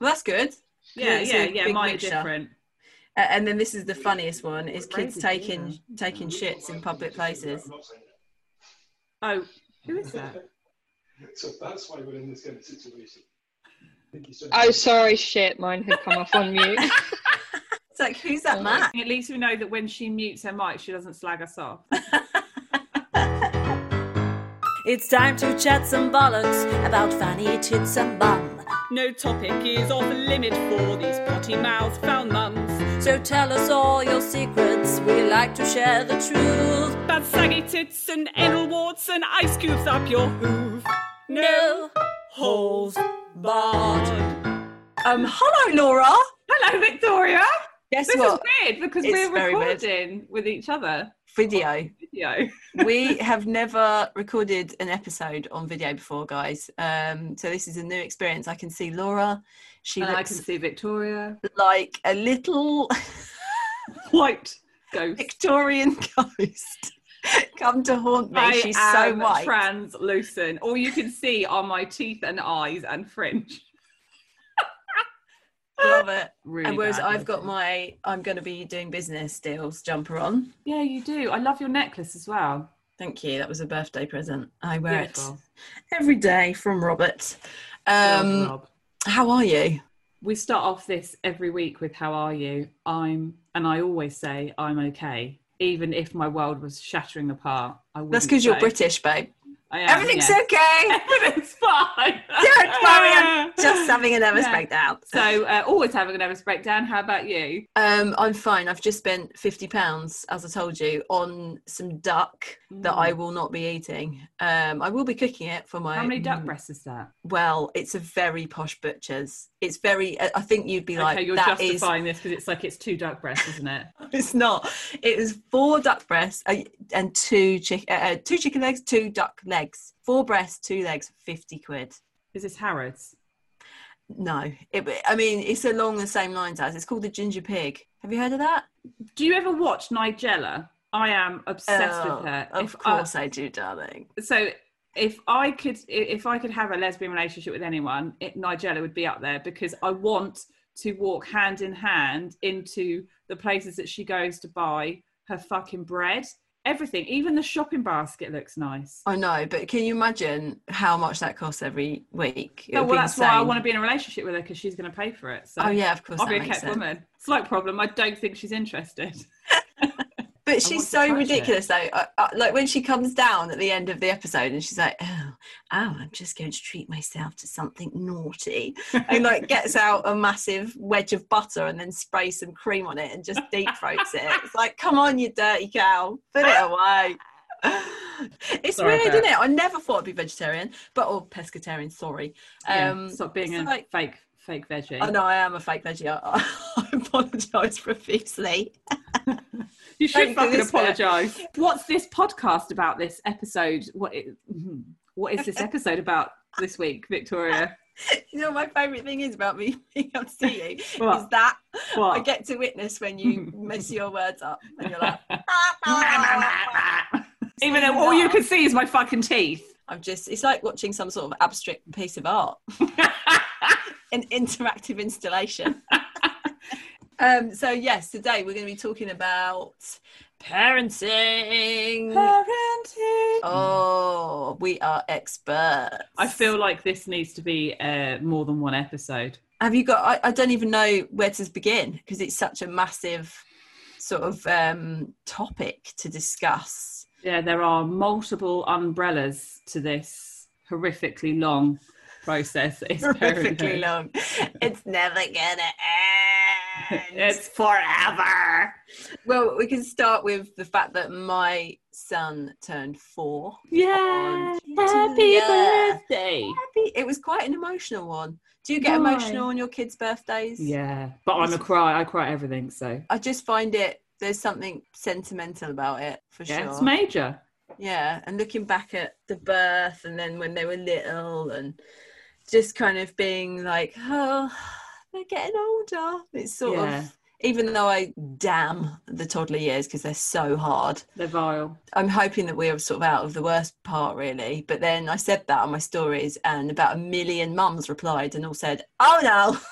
Well, that's good. Yeah, It's yeah, yeah. big Mine are different. Uh, and then this is the funniest one: is kids taking taking shits in public places. Oh, who is that? So that's why we're in this kind of situation. Thank you so much. Oh, sorry, shit. Mine had come off on mute. It's like, who's that man? At least we know that when she mutes her mic, she doesn't slag us off. It's time to chat some bollocks about fanny tits and bum. No topic is off limit for these potty mouth foul mums. So tell us all your secrets, we like to share the truth. Bad saggy tits and anal warts and ice cubes up your hoof. No holes barred. Um, hello, Laura. Hello, Victoria. Guess This what? is weird because It's we're very weird. recording with each other. Video. Video. we have never recorded an episode on video before, guys. Um, so this is a new experience. I can see Laura. She And I can see Victoria. like a little White ghost. Victorian ghost. Come to haunt me. I She's so white. translucent. All you can see are my teeth and eyes and fringe. Love it. Really and whereas I've got my I'm going to be doing business deals jumper on. Yeah, you do. I love your necklace as well. Thank you. That was a birthday present. I wear Beautiful. it every day from Robert. Love, Um, Rob. how are you? We start off this every week with "How are you?" I'm, and I always say I'm okay, even if my world was shattering apart. I That's because you're. British, babe. Am, Everything's yes. okay. Everything's fine. Don't worry, I'm just having a nervous Yeah. breakdown. So, uh, always having a nervous breakdown. How about you? Um, I'm fine. I've just spent fifty pounds, as I told you, on some duck that I will not be eating. Um, I will be cooking it for my. Mm. How many duck breasts is that? Well, it's a very posh butcher's. It's very. I I think you'd be like, okay, you're that is. justifying this because it's like it's two duck breasts, isn't it? It's not. It was four duck breasts uh, and two chick, uh, uh, two chicken legs, two duck legs, four breasts, two legs, fifty quid. Is this Harrods? No, it, I mean it's along the same lines as it's called the ginger pig. Have you heard of that? Do you ever watch Nigella? I am obsessed Oh, with her. Of If I- course I do, darling. so if I could if I could have a lesbian relationship with anyone, it, Nigella would be up there because I want to walk hand in hand into the places that she goes to buy her fucking bread. Everything, even the shopping basket looks nice. I know, but can you imagine how much that costs every week? It Oh, well, that's why I want to be in a relationship with her because she's going to pay for it. So Oh yeah, of course. I'll be a kept sense. woman. Slight problem. I don't think she's interested. But she's so ridiculous though. I, I, like when she comes down at the end of the episode and she's like, "Oh, oh, I'm just going to treat myself to something naughty," and like gets out a massive wedge of butter and then sprays some cream on it and just deep throats it. It's like, come on, you dirty cow, put it away. It's Sorry, weird, isn't it? I never thought I'd be vegetarian, but or pescatarian. Sorry. Yeah, Um, stop being a like- fake fake veggie. I know I am a fake veggie. I, I apologise profusely. You should fucking apologise. What's this podcast about? This episode? What? Is, mhm. what is this episode about this week, Victoria? You know my favourite thing is about me being able to see you What? is that What? I get to witness when you mess your words up and you're like, Even though all you can see is my fucking teeth. I'm just, it's like watching some sort of abstract piece of art, an interactive installation. Um, so, yes, today we're going to be talking about parenting. Parenting. Oh, we are experts. I feel like this needs to be uh, more than one episode. have you got? I, I don't even know where to begin because it's such a massive sort of um, topic to discuss. Yeah, there are multiple umbrellas to this horrifically long process. It's Horrifically long. It's never gonna end. It's forever. well, we can start with the fact that my son turned four. Yeah. Happy Yeah. birthday. Happy- It was quite an emotional one. Do you get Why? emotional on your kids' birthdays? Yeah, but I'm a cry. I cry everything. So I just find it. There's something sentimental about it for yeah, sure. it's major. Yeah, and looking back at the birth and then when they were little and just kind of being like, oh, they're getting older. It's sort Yeah. of, even though I damn the toddler years because they're so hard, They're vile. I'm hoping that we're sort of out of the worst part, really. But then I said that on my stories, and about a million mums replied and all said, oh no.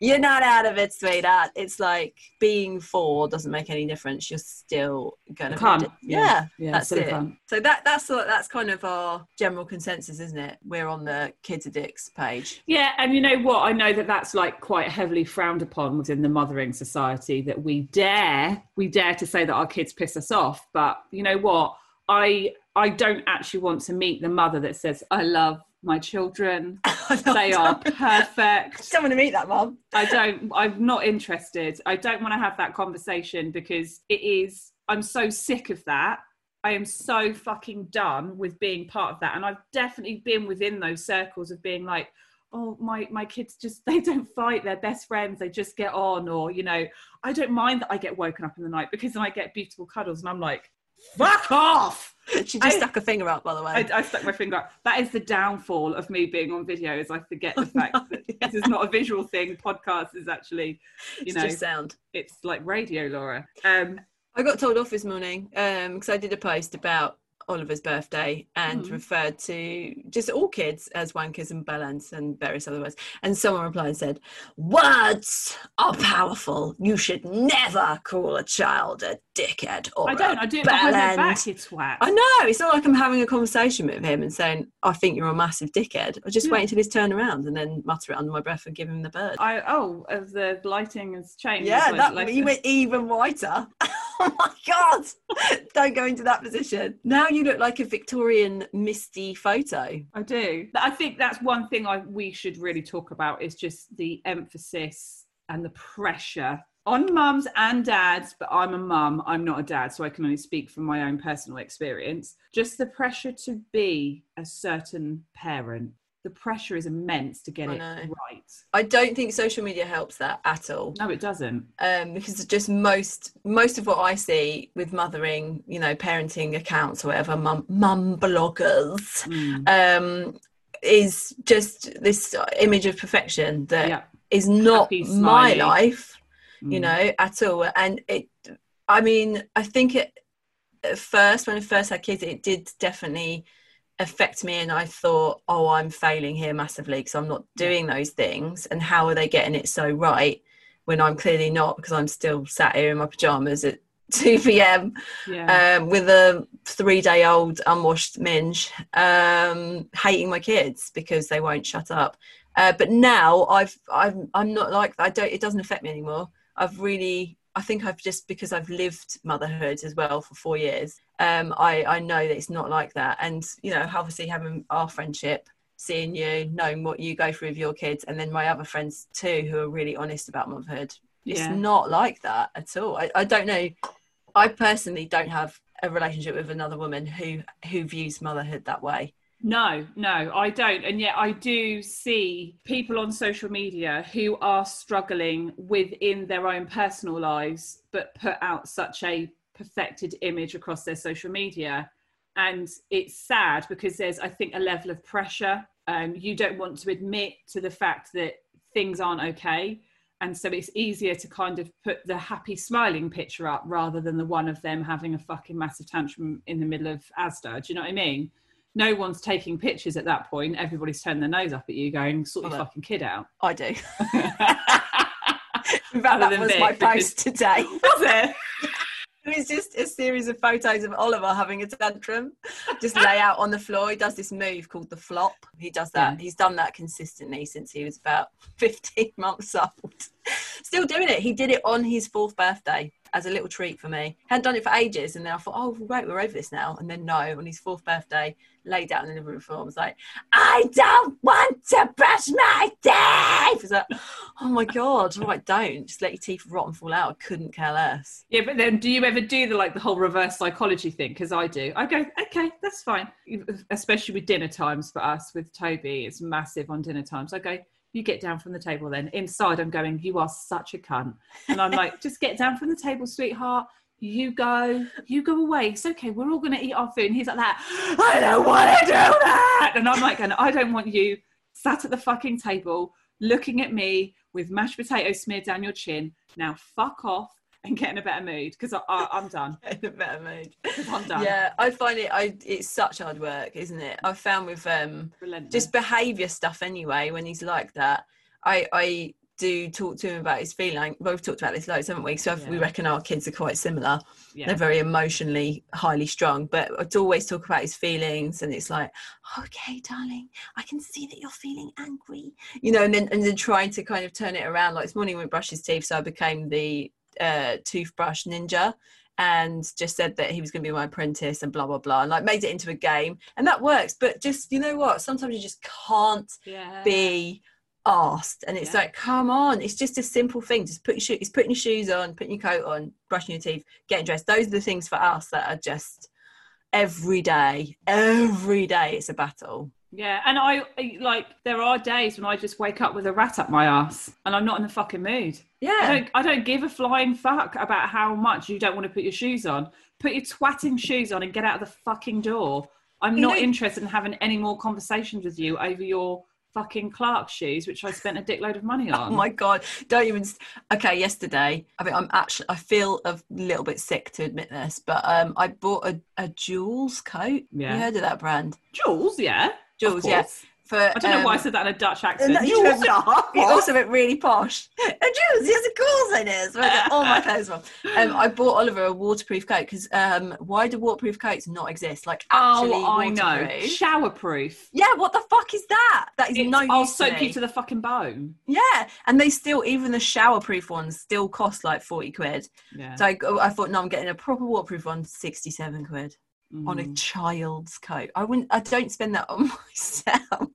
You're not out of it, sweetheart. It's like being four doesn't make any difference. You're still gonna Cunt. be. Yeah, Yeah, that's it. cunt. So that that's that's kind of our general consensus, isn't it? We're on the kids addicts page. Yeah, and you know what? I know that that's like quite heavily frowned upon within the mothering society that we dare, we dare to say that our kids piss us off. But you know what? I I don't actually want to meet the mother that says I love my children. They are perfect. I Don't want to meet that mom. I don't. I'm not interested. I don't want to have that conversation because it is. I'm so sick of that. I am so fucking done with being part of that, and I've definitely been within those circles of being like, oh my my kids just they don't fight. They're best friends. They just get on, or you know, I don't mind that I get woken up in the night because then I get beautiful cuddles, and I'm like, fuck off. She just I- stuck a finger up, by the way. I, I stuck my finger up. That is the downfall of me being on video. Is I forget the Oh, fact no, that yeah. this is not a visual thing. Podcast is actually, you it's know, just sound. it's like radio, Laura. Um, I got told off this morning because I did a post about Oliver's birthday and Mhm. referred to just all kids as wankers and bellends and various other words. And someone replied and said, Words are powerful. You should never call a child a dickhead or I don't. a I do it behind their bellend." back, you twat. I know. It's not like I'm having a conversation with him and saying, I think you're a massive dickhead. I just Yeah. wait until he's turned around and then mutter it under my breath and give him the bird. I oh, as the lighting has changed. Yeah, that like- you went even whiter. oh my god! Don't go into that position. Now you look like a Victorian misty photo. I do. I think that's one thing I we should really talk about is just the emphasis and the pressure on mums and dads. But I'm a mum. I'm not a dad, so I can only speak from my own personal experience. Just the pressure to be a certain parent. The pressure is immense to get it right. I don't think social media helps that at all. No, it doesn't. Um, because just most most of what I see with mothering, you know, parenting accounts or whatever, mum mum bloggers, Mm. um, is just this image of perfection that Yeah. is not Happy, my life. you Mm. know, at all. And it, I mean, I think it at first, when I first had kids, it did definitely affect me. And I thought, oh, I'm failing here massively because I'm not doing those things. And how are they getting it so right when I'm clearly not because I'm still sat here in my pajamas at 2 p.m. Yeah. Um, with a three day old unwashed minge, um, hating my kids because they won't shut up. Uh, but now I've, I'm, I'm not like. I don't, it doesn't affect me anymore. I've really, I think I've just, because I've lived motherhood as well for four years, um, I, I know that it's not like that. And, you know, obviously having our friendship, seeing you, knowing what you go through with your kids, and then my other friends too, who are really honest about motherhood. It's Yeah. not like that at all. I, I don't know. I personally don't have a relationship with another woman who who views motherhood that way. No, no, I don't. And yet I do see people on social media who are struggling within their own personal lives, but put out such a perfected image across their social media. And it's sad because there's, I think, a level of pressure. Um, you don't want to admit to the fact that things aren't okay. And so it's easier to kind of put the happy smiling picture up rather than the one of them having a fucking massive tantrum in the middle of Asda. Do you know what I mean? no one's taking pictures at that point. Everybody's turning their nose up at you, going, "Sort your fucking kid out." I do. In fact, that than was Vic, my post today. Was it? It was just a series of photos of Oliver having a tantrum, just lay out on the floor. He does this move called the flop. He does that. Yeah. He's done that consistently since he was about 15 months old. Still doing it. He did it on his fourth birthday as a little treat for me. Hadn't done it for ages, and then I thought, oh, right, we're over this now. And then no, on his fourth birthday, laid out in the living room floor, and was like, I don't want to brush my teeth. It's like, oh my god, right, don't just let your teeth rot and fall out. I couldn't care less. Yeah, but then do you ever do the like the whole reverse psychology thing? Because I do. I go, okay, that's fine. Especially with dinner times for us with Toby, it's massive on dinner times. I go, you get down from the table then. Inside, I'm going, you are such a cunt. And I'm like, just get down from the table, sweetheart. You go, you go away. It's okay. We're all going to eat our food. And he's like that. I don't want to do that. And I'm like, and I don't want you sat at the fucking table looking at me with mashed potato smeared down your chin. Now fuck off and get in a better mood because I, I, I'm done. In a better mood. I'm done. Yeah, I find it. I it's such hard work, isn't it? I found with um Relentless. just behaviour stuff anyway. When he's like that, I I do talk to him about his feeling. Well, we've talked about this loads, haven't we? So if we reckon our kids are quite similar. yeah. They're very emotionally highly strung, but I'd always talk about his feelings, and it's like, okay, darling, I can see that you're feeling angry, you know, and then and then trying to kind of turn it around. Like this morning, we brushed his teeth, so I became the uh, toothbrush ninja. And just said that he was going to be my apprentice and blah blah blah, and like made it into a game, and that works. But just you know what? Sometimes you just can't yeah. be asked and it's Yeah. like come on it's just a simple thing just put your shoes putting your shoes on putting your coat on brushing your teeth getting dressed those are the things for us that are just every day every day it's a battle Yeah, and I I- like there are days when I just wake up with a rat up my ass and I'm not in the fucking mood. I yeah don't I don't give a flying fuck about how much you don't want to put your shoes on. Put your twatting shoes on and get out of the fucking door. I'm You not know- interested in having any more conversations with you over your fucking Clark shoes, which I spent a dickload of money on. oh my god don't even okay yesterday i mean i'm actually i feel a little bit sick to admit this but um i bought a, a joules coat Yeah. you heard of that brand Joules, yeah. Jules yeah for I don't know why I um, said that in a Dutch accent. You Joules, have You also went really posh. And Joules, yes, of course it is. Where I get all my clothes from. Um, I bought Oliver a waterproof coat because um, why do waterproof coats not exist? Like actually Oh, I know. Showerproof. Yeah, what the fuck is that? That is It's- no I'll soak me. you to the fucking bone. Yeah, and they still, even the showerproof ones, still cost like forty quid. Yeah. So I, I thought, no, I'm getting a proper waterproof one, sixty-seven quid on a Mm. child's coat. I wouldn't. I don't spend that on myself.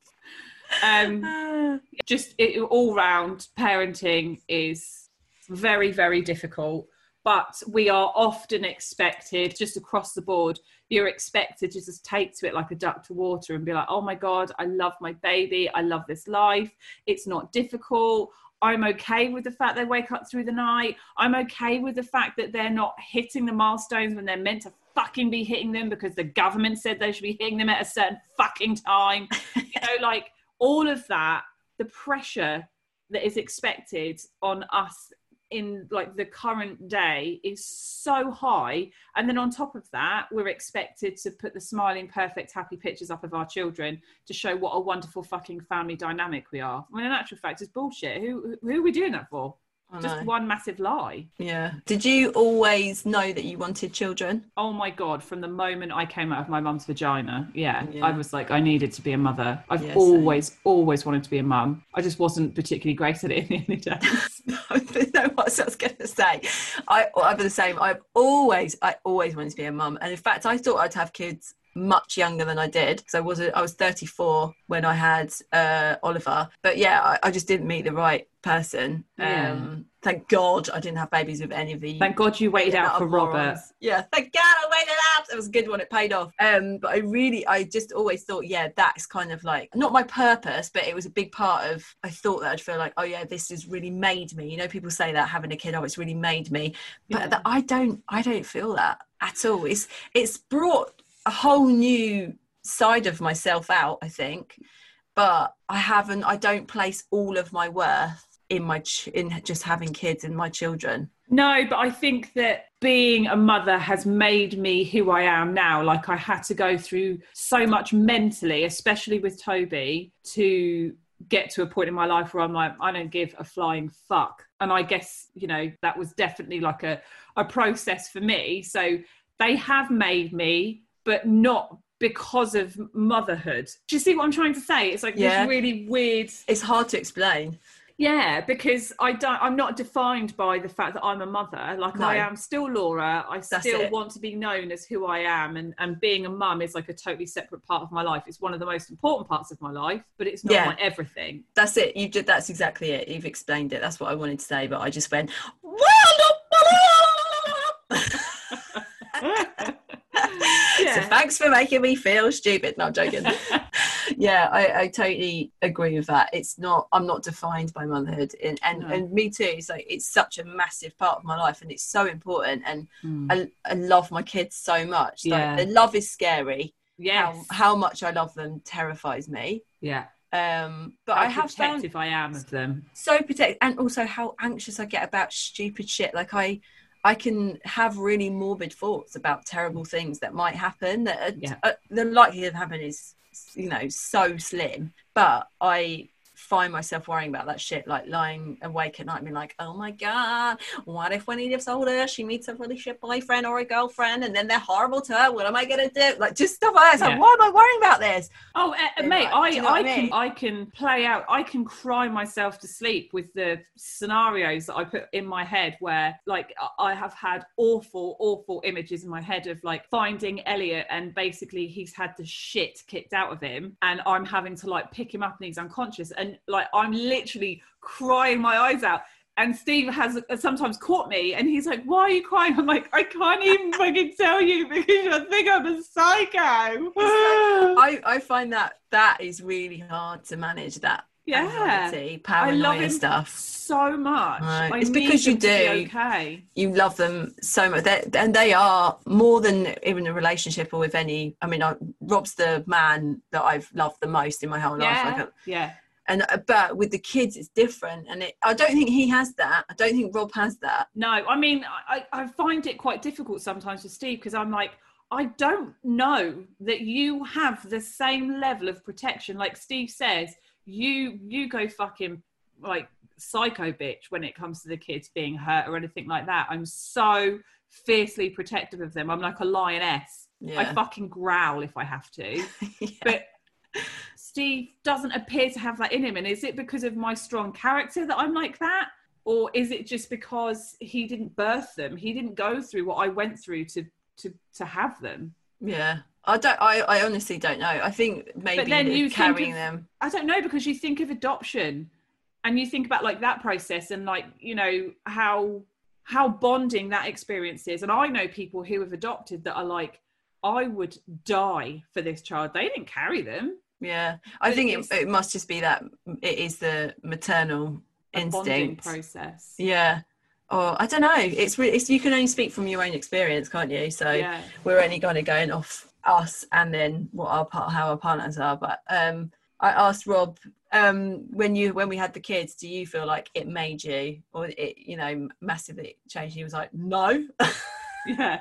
um, just it, all round parenting is very very difficult but we are often expected just across the board you're expected to just take to it like a duck to water and be like oh my god i love my baby i love this life it's not difficult i'm okay with the fact they wake up through the night i'm okay with the fact that they're not hitting the milestones when they're meant to fucking be hitting them because the government said they should be hitting them at a certain fucking time. You know like all of that the pressure that is expected on us in like the current day is so high. And then on top of that we're expected to put the smiling perfect happy pictures up of our children to show what a wonderful fucking family dynamic we are. I mean in actual fact it's bullshit. Who who are we doing that for Oh, just know. one massive lie Yeah. Did you always know that you wanted children? Oh my god! From the moment I came out of my mum's vagina, yeah, Yeah. I was like, I needed to be a mother. I've Yeah, same. always, always wanted to be a mum. I just wasn't particularly great at it in the days. no, what else I was going to say. I, I'm the same. I've always, I always wanted to be a mum, and in fact, I thought I'd have kids much younger than I did because I was a, I was 34 when I had uh, Oliver. But yeah, I, I just didn't meet the right person. Yeah. Um, thank God I didn't have babies with any of the. Thank God you waited out for morons. Robert. Yeah, thank God I waited out. It was a good one. It paid off. Um, but I really, I just always thought, yeah, that's kind of like not my purpose, but it was a big part of. I thought that I'd feel like, oh yeah, this has really made me. You know, people say that having a kid, oh, it's really made me, but Yeah. that I don't, I don't feel that at all. It's it's brought a whole new side of myself out. I think, but I haven't. I don't place all of my worth in my ch- in just having kids and my children. No, but I think that being a mother has made me who I am now. Like I had to go through so much mentally, especially with Toby, to get to a point in my life where I'm like, I don't give a flying fuck. And I guess, you know, that was definitely like a, a process for me. So they have made me, but not because of motherhood. Do you see what I'm trying to say? It's like Yeah. this really weird It's hard to explain. yeah, because I don't. I'm not defined by the fact that I'm a mother. Like No. I am still Laura. I That's still it. want to be known as who I am, and and being a mum is like a totally separate part of my life. It's one of the most important parts of my life, but it's not Yeah. my everything. That's it. You did. That's exactly it. You've explained it. That's what I wanted to say, but I just went. So yeah. thanks for making me feel stupid. No, I'm joking. yeah, I, I totally agree with that. It's not. I'm not defined by motherhood, and and, No. and me too. It's like it's such a massive part of my life, and it's so important. And Mm. I, I love my kids so much. Like, Yeah. the love is scary. Yeah, How, how much I love them terrifies me. yeah. Um, but How I have found protective I am of them. so protect and also how anxious I get about stupid shit. Like I I can have really morbid thoughts about terrible things that might happen. That are, Yeah. uh, the likelihood of happening is you know so slim, but I find myself worrying about that shit, like lying awake at night and being like, oh my god, what if when he gets older she meets a really shit boyfriend or a girlfriend and then they're horrible to her? What am I gonna do? Like just stuff like that. It's Yeah. like, why am I worrying about this? Oh, uh, mate, right. I, you know I, I can? I can play out. I can cry myself to sleep with the scenarios that I put in my head, where like I- I have had awful, awful images in my head of like finding Elliot, and basically he's had the shit kicked out of him, and I'm having to like pick him up and he's unconscious, and like I'm literally crying my eyes out. And Steve has uh, sometimes caught me, and he's like, "Why are you crying?" I'm like, "I can't even fucking tell you because you think I'm a psycho." I, I find that that is really hard to manage that Yeah. anxiety, I love stuff. so much. Right. It's because you to be do. okay. You love them so much, They're, and they are more than even a relationship or with any. I mean, I, Rob's the man that I've loved the most in my whole life. Yeah, Like, yeah. And uh, but with the kids, it's different, and it, I don't think he has that. I don't think Rob has that. No, I mean, I, I find it quite difficult sometimes with Steve because I'm like, I don't know that you have the same level of protection. Like Steve says, you you go fucking like psycho bitch when it comes to the kids being hurt or anything like that. I'm so fiercely protective of them. I'm like a lioness. I fucking growl if I have to. Yeah. but Steve doesn't appear to have that in him. And is it because of my strong character that I'm like that? Or is it just because he didn't birth them? He didn't go through what I went through to to to have them. yeah. I don't. I, I honestly don't know. I think maybe then you carrying of- them. I don't know because you think of adoption and you think about like that process and like, you know, how how bonding that experience is. And I know people who have adopted that are like, I would die for this child. They didn't carry them. Yeah, I But think it, it must just be that it is the maternal instinct. process. Yeah. Or I don't know. It's really. It's you can only speak from your own experience, can't you? So Yeah. we're only kind of going off us and then what our part, how our partners are. But um, I asked Rob um when you when we had the kids, do you feel like it made you or it you know massively changed? He was like, no. Yeah.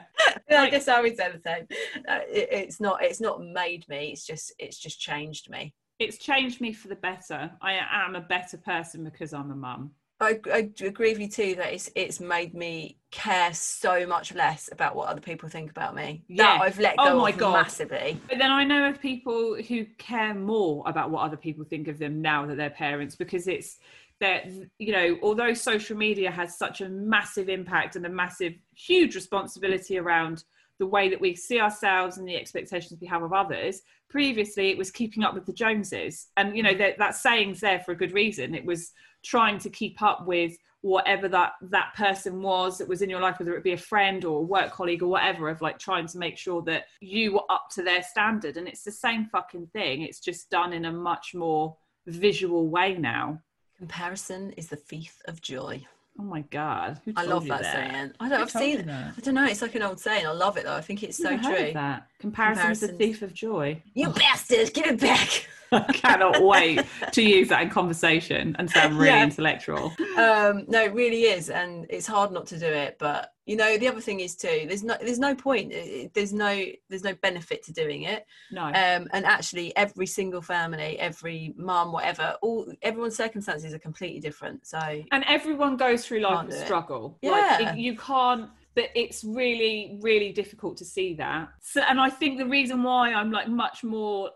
I guess I would say the same. Uh, it, it's not. It's not made me. It's just. It's just changed me. it's changed me for the better. I am a better person because I'm a mum. I, I agree with you too that it's it's made me care so much less about what other people think about me. Yeah. That I've let Oh go my of God. massively. But then I know of people who care more about what other people think of them now that they're parents because it's that you know although social media has such a massive impact and a massive huge responsibility around the way that we see ourselves and the expectations we have of others previously it was keeping up with the joneses. And you know that, that saying's there for a good reason. It was trying to keep up with whatever that that person was that was in your life whether it be a friend or a work colleague or whatever of like trying to make sure that you were up to their standard. And it's the same fucking thing. It's just done in a much more visual way now Comparison is the thief of joy. oh my god Who I love you that, saying. I don't. Who I've seen. that? I don't know. It's like an old saying. I love it though. I think it's so Never heard of true. that Comparison is the thief of joy. You bastard, give it back. I cannot wait to use that in conversation and sound really Yeah. intellectual. um no it really is and it's hard not to do it but you know the other thing is too there's no there's no point there's no there's no benefit to doing it No. um and actually every single family every mum whatever all everyone's circumstances are completely different so and everyone goes through life with struggle. Yeah. Like, it- you can't. But it's really, really difficult to see that. So, and I think the reason why I'm like much more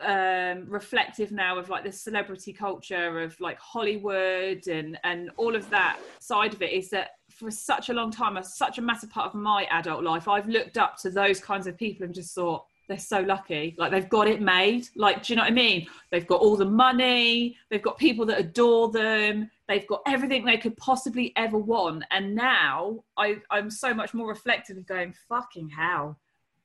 um reflective now of like the celebrity culture of like Hollywood and and all of that side of it is that for such a long time, as such a massive part of my adult life, I've looked up to those kinds of people and just thought they're so lucky. Like they've got it made. Like, do you know what I mean? They've got all the money, they've got people that adore them, they've got everything they could possibly ever want. And now I, I'm so much more reflective of going, fucking hell.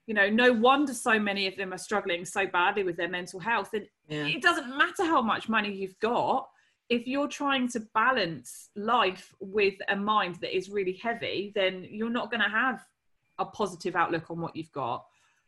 You know, no wonder so many of them are struggling so badly with their mental health. And yeah it doesn't matter how much money you've got if you're trying to balance life with a mind that is really heavy then you're not going to have a positive outlook on what you've got.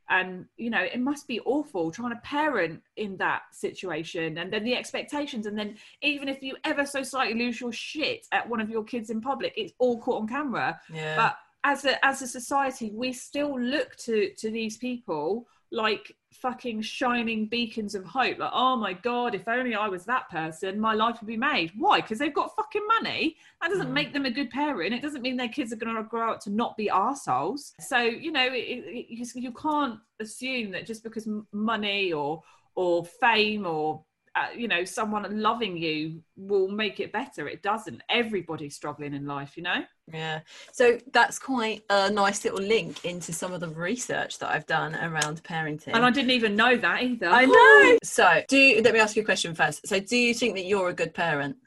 And you know it must be awful trying to parent in that situation and then the expectations. And then even if you ever so slightly lose your shit at one of your kids in public it's all caught on camera. Yeah. But as a as a society we still look to to these people like fucking shining beacons of hope. Like oh my god if only i was that person my life would be made. Why? Because they've got fucking money. That doesn't Mm. make them a good parent. It doesn't mean their kids are going to grow up to not be arseholes. So you know it, it, you, you can't assume that just because money or or fame or uh, you know someone loving you will make it better it doesn't everybody's struggling in life you know Yeah. So that's quite a nice little link into some of the research that I've done around parenting. And I didn't even know that either. I know. So, do you, let me ask you a question first. So, do you think that you're a good parent?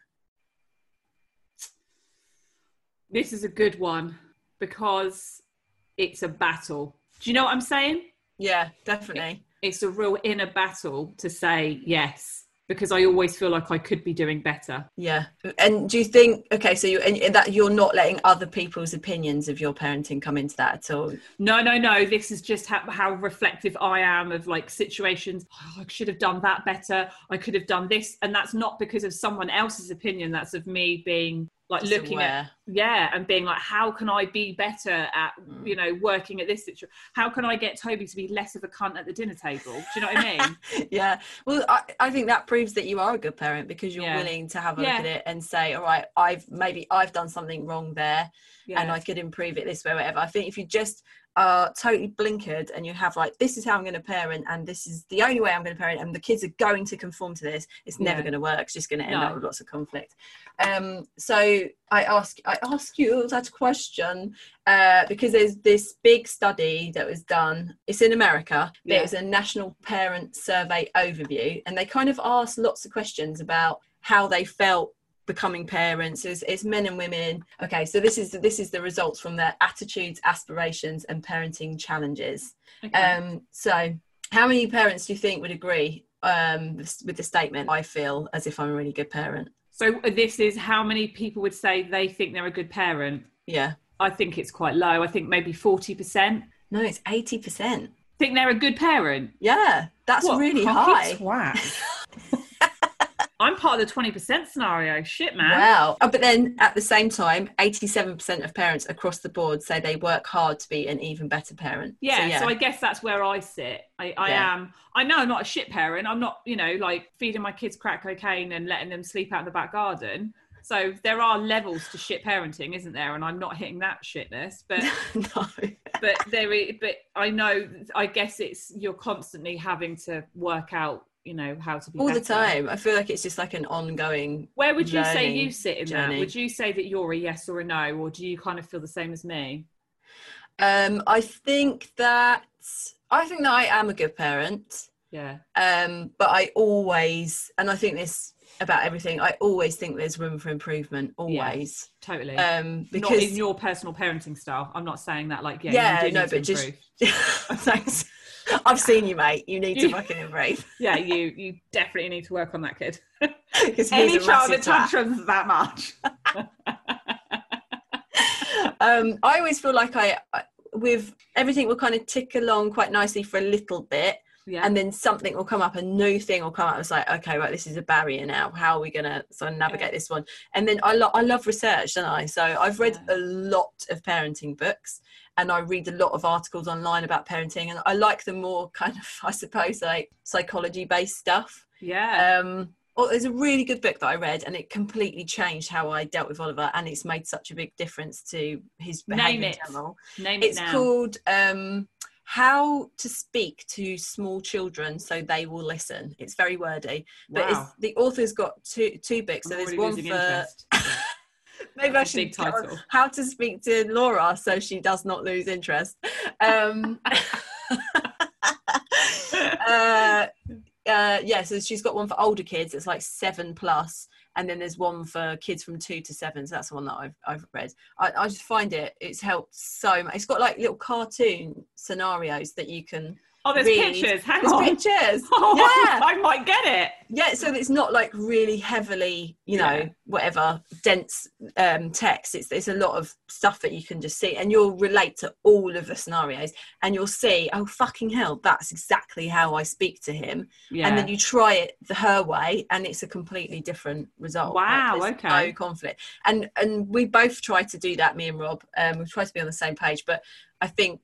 This is a good one because it's a battle. Do you know what I'm saying? Yeah, definitely. It's a real inner battle to say yes because I always feel like I could be doing better. Yeah. And do you think okay, so you and that you're not letting other people's opinions of your parenting come into that at all? No, no, no. This is just how, how reflective I am of like situations. "Oh, I should have done that better. I could have done this. And that's not because of someone else's opinion. That's of me being like Just looking at yeah and being like how can i be better at Mm. you know working at this situation how can i get toby to be less of a cunt at the dinner table do you know what i mean yeah. Well, I, I think that proves that you are a good parent because you're Yeah. willing to have a Yeah. look at it and say, all right, I've maybe I've done something wrong there yeah and I could improve it this way, whatever. I think if you just are totally blinkered and you have like, this is how I'm going to parent and this is the only way I'm going to parent and the kids are going to conform to this, it's never Yeah. going to work. It's just going to end No. up with lots of conflict. Um, so I ask, I ask you that question uh, because there's this big study that was done. It's in America. Yeah. It was a national parent survey overview, and they kind of asked lots of questions about how they felt becoming parents. It's, it's men and women. Okay, so this is this is the results from their attitudes, aspirations, and parenting challenges. Okay. Um, so, how many parents do you think would agree um, with the statement? I feel as if I'm a really good parent. so this is how many people would say they think they're a good parent Yeah. i think it's quite low i think maybe 40% No, it's eighty percent. think they're a good parent Yeah, that's What really high. i'm part of the 20% scenario shit man Wow. Oh, but then at the same time, 87% of parents across the board say they work hard to be an even better parent. yeah, so I guess that's where I sit. I, I Yeah. am. I know I'm not a shit parent. I'm not, you know, like feeding my kids crack cocaine and letting them sleep out in the back garden. So there are levels to shit parenting, isn't there? And I'm not hitting that shitness, but no. but there. But I know. I guess it's you're constantly having to work out, you know, how to be All the time. I feel like it's just like an ongoing. Where would you say you sit in journey. that? Would you say that you're a yes or a no, or do you kind of feel the same as me? Um, I think that I think that I am a good parent. Yeah. Um, but I always, and I think this about everything. I always think there's room for improvement. Always. Totally. Um, not in your personal parenting style. I'm not saying that like yeah, Yeah, you do no, but just- thanks. I've seen you, mate. You need to fucking improve. yeah, you you definitely need to work on that kid. 'Cause he's Any child that tantrums that much. um, I always feel like I with everything will kind of tick along quite nicely for a little bit Yeah. and then something will come up a new thing will come up it's like okay right this is a barrier now how are we gonna sort of navigate this one and then i, lo- I love research don't i so i've read Yeah. a lot of parenting books and i read a lot of articles online about parenting and i like the more kind of i suppose like psychology based stuff yeah. um oh, there's a really good book that I read, and it completely changed how I dealt with Oliver, and it's made such a big difference to his Name behaviour in it. Name It's it now. called um, "How to Speak to Small Children So They Will Listen." It's very wordy, but Wow. it's, the author's got two two books. So there's one for maybe I should title. how to speak to Laura so she does not lose interest. Um, uh, uh, yeah, so she's got one for older kids. It's like seven plus, and then there's one for kids from two to seven. So that's the one that I've I've read. I, I just find it it's helped so much. It's got like little cartoon scenarios that you can. Oh, there's read. pictures. Hang There's on. pictures. Oh, yeah, I might get it. yeah. So it's not like really heavily, you know, Yeah. whatever dense um, text. It's it's a lot of stuff that you can just see, and you'll relate to all of the scenarios, and you'll see, oh fucking hell, that's exactly how I speak to him Yeah. and then you try it the her way and it's a completely different result Wow, there's okay. no conflict and and we both try to do that me and rob um we try to be on the same page but i think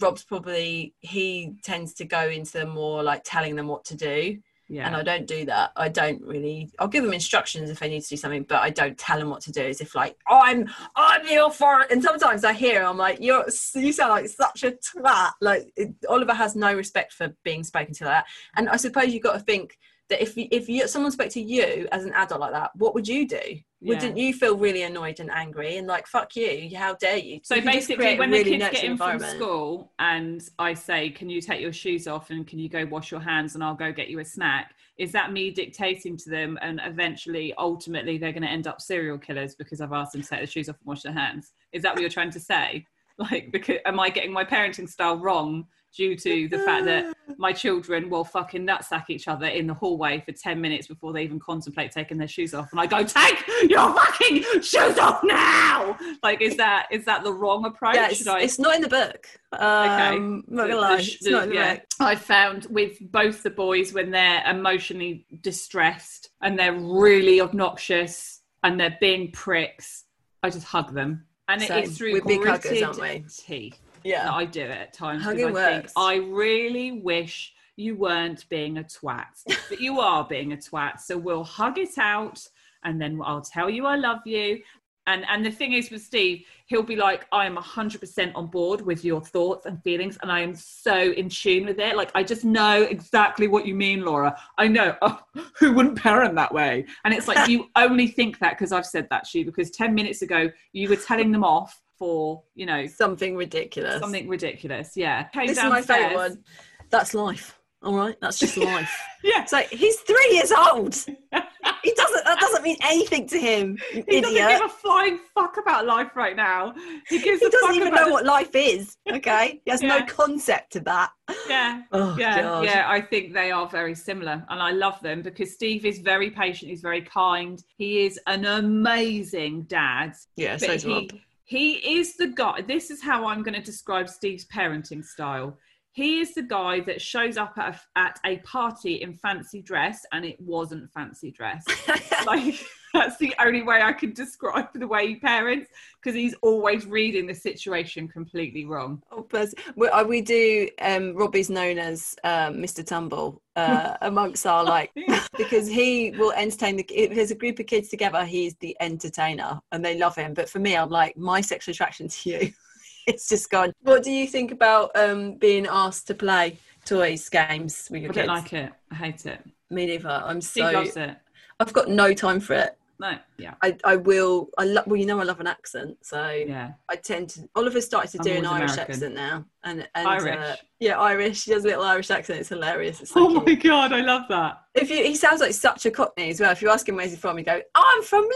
rob's probably he tends to go into the more like telling them what to do. Yeah. and i don't do that. I don't really i'll give them instructions if they need to do something but i don't tell them what to do as if like i'm i'm the authority. And sometimes i hear i'm like you're you sound like such a twat. Like it, oliver has no respect for being spoken to like that. And i suppose you've got to think that if you, if you, someone spoke to you as an adult like that what would you do Yeah. wouldn't you feel really annoyed and angry and like fuck you how dare you So You basically, when really the kids get in from school and I say, "Can you take your shoes off and can you go wash your hands and I'll go get you a snack?" Is that me dictating to them, and eventually, ultimately, they're going to end up serial killers because I've asked them to take their shoes off and wash their hands? Is that what you're trying to say? Like, because am I getting my parenting style wrong due to the fact that my children will fucking nutsack each other in the hallway for 10 minutes before they even contemplate taking their shoes off and I go take your fucking shoes off now like is that is that the wrong approach yeah it's, I- it's not in the book Okay. um, not The- gonna lie, sh- the- not the yeah. I found with both the boys when they're emotionally distressed and they're really obnoxious and they're being pricks, I just hug them. And it Same. through big huggers, aren't we? teeth yeah I do it at times because I think works. I really wish you weren't being a twat, but you are being a twat. So we'll hug it out, and then I'll tell you I love you. And and the thing is with Steve, he'll be like, I am hundred percent on board with your thoughts and feelings, and I am so in tune with it. Like I just know exactly what you mean, Laura. I know oh, who wouldn't parent that way, and it's like you only think that because I've said that to you. Because ten minutes ago you were telling them off for you know something ridiculous something ridiculous. Yeah. Came this is my favorite one that's life all right that's just life Yeah. so he's three years old he doesn't that doesn't mean anything to him He doesn't give a flying fuck about life right now. He gives he a fuck doesn't even about know the- what life is okay he has no concept of that Yeah. oh yeah, God. yeah, I think they are very similar, and I love them because Steve is very patient. He's very kind. He is an amazing dad. yeah so he. He is the guy. This is how I'm going to describe Steve's parenting style. He is the guy that shows up at a, at a party in fancy dress, and it wasn't fancy dress. like that's the only way I can describe the way he parents because he's always reading the situation completely wrong. Oh, bless. we, uh, we do. Um, Robbie's known as um, Mr. Tumble uh, amongst our like because he will entertain the. If there's a group of kids together, he's the entertainer, and they love him. But for me, I'm like my sexual attraction to you. it's just gone. What do you think about um, being asked to play toys games with your I your don't like it. I hate it. Me neither. I'm Steve so. loves it. I've got no time for it. No, yeah, I, I will. I love. Well, you know, I love an accent, so yeah. I tend to. Oliver started to I'm do an Irish American. accent now, and, and Irish? Uh, yeah, Irish. He does a little Irish accent. It's hilarious. It's so Oh my god, I love that. If you, he sounds like such a Cockney as well. If you ask him where's he from, he go, "I'm from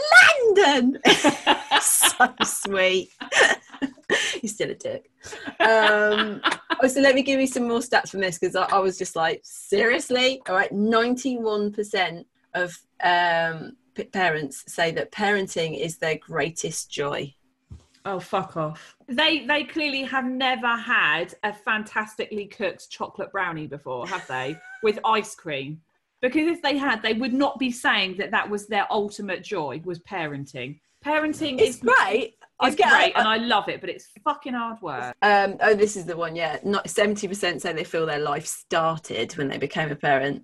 London." so sweet. He's still a dick. Um, oh, so let me give you some more stats from this because I, I was just like, seriously? All right, ninety-one percent of um, p- parents say that parenting is their greatest joy. Oh fuck off. They they clearly have never had a fantastically cooked chocolate brownie before, have they? With ice cream. Because if they had, they would not be saying that that was their ultimate joy was parenting. Parenting It's is great. I It's get great it. and I love it, but it's fucking hard work. Um, oh, this is the one. Yeah, not seventy percent say they feel their life started when they became a parent.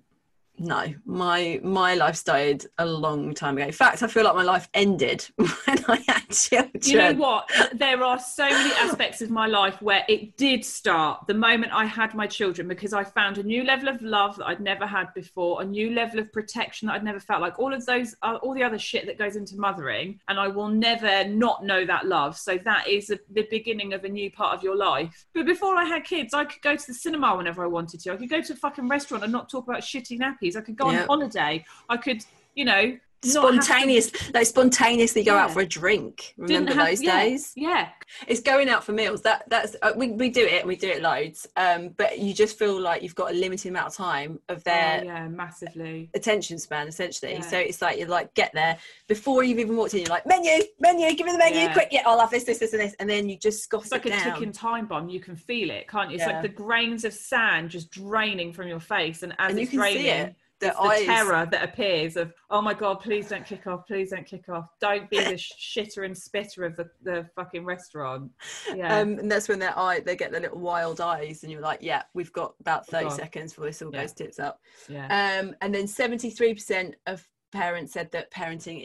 No, my my life started a long time ago. In fact, I feel like my life ended when I had children. You know what? There are so many aspects of my life where it did start the moment I had my children because I found a new level of love that I'd never had before, a new level of protection that I'd never felt. Like all of those, uh, all the other shit that goes into mothering, and I will never not know that love. So that is a, the beginning of a new part of your life. But before I had kids, I could go to the cinema whenever I wanted to. I could go to a fucking restaurant and not talk about shitty nappies. I could go Yeah. on holiday. I could, you know. Have to- spontaneous they spontaneously go out for a drink remember have- those yeah, days Yeah. it's going out for meals that that's uh, we, we do it we do it loads um but you just feel like you've got a limited amount of time of their Oh, yeah, massively. attention span essentially Yeah. so it's like you're like get there before you've even walked in you're like menu menu give me the menu Yeah. quick yeah i'll have this this this and this and then you just scoff It's like it a down ticking time bomb. You can feel it, can't you? It's Yeah. like the grains of sand just draining from your face, and as and you it's can draining, see it the the terror that appears of, oh my god, please don't kick off, please don't kick off, don't be the shitter and spitter of the, the fucking restaurant. Yeah, um, and that's when their eye they get their little wild eyes and you're like yeah we've got about 30 God. seconds before this all Yeah. goes tits up yeah. um and then 73% of parents said that parenting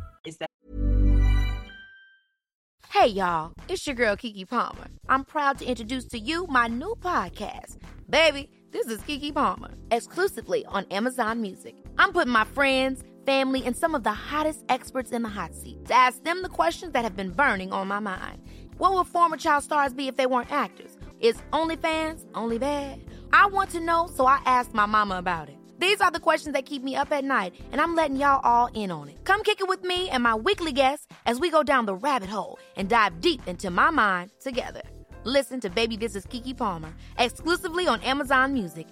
Hey y'all, it's your girl Keke Palmer. I'm proud to introduce to you my new podcast. Baby, this is Keke Palmer, exclusively on Amazon Music. I'm putting my friends, family, and some of the hottest experts in the hot seat to ask them the questions that have been burning on my mind. What would former child stars be if they weren't actors? Is OnlyFans only bad? I want to know, so I asked my mama about it. These are the questions that keep me up at night, and I'm letting y'all all in on it. Come kick it with me and my weekly guests as we go down the rabbit hole and dive deep into my mind together. Listen to Baby This is Keke Palmer exclusively on Amazon Music.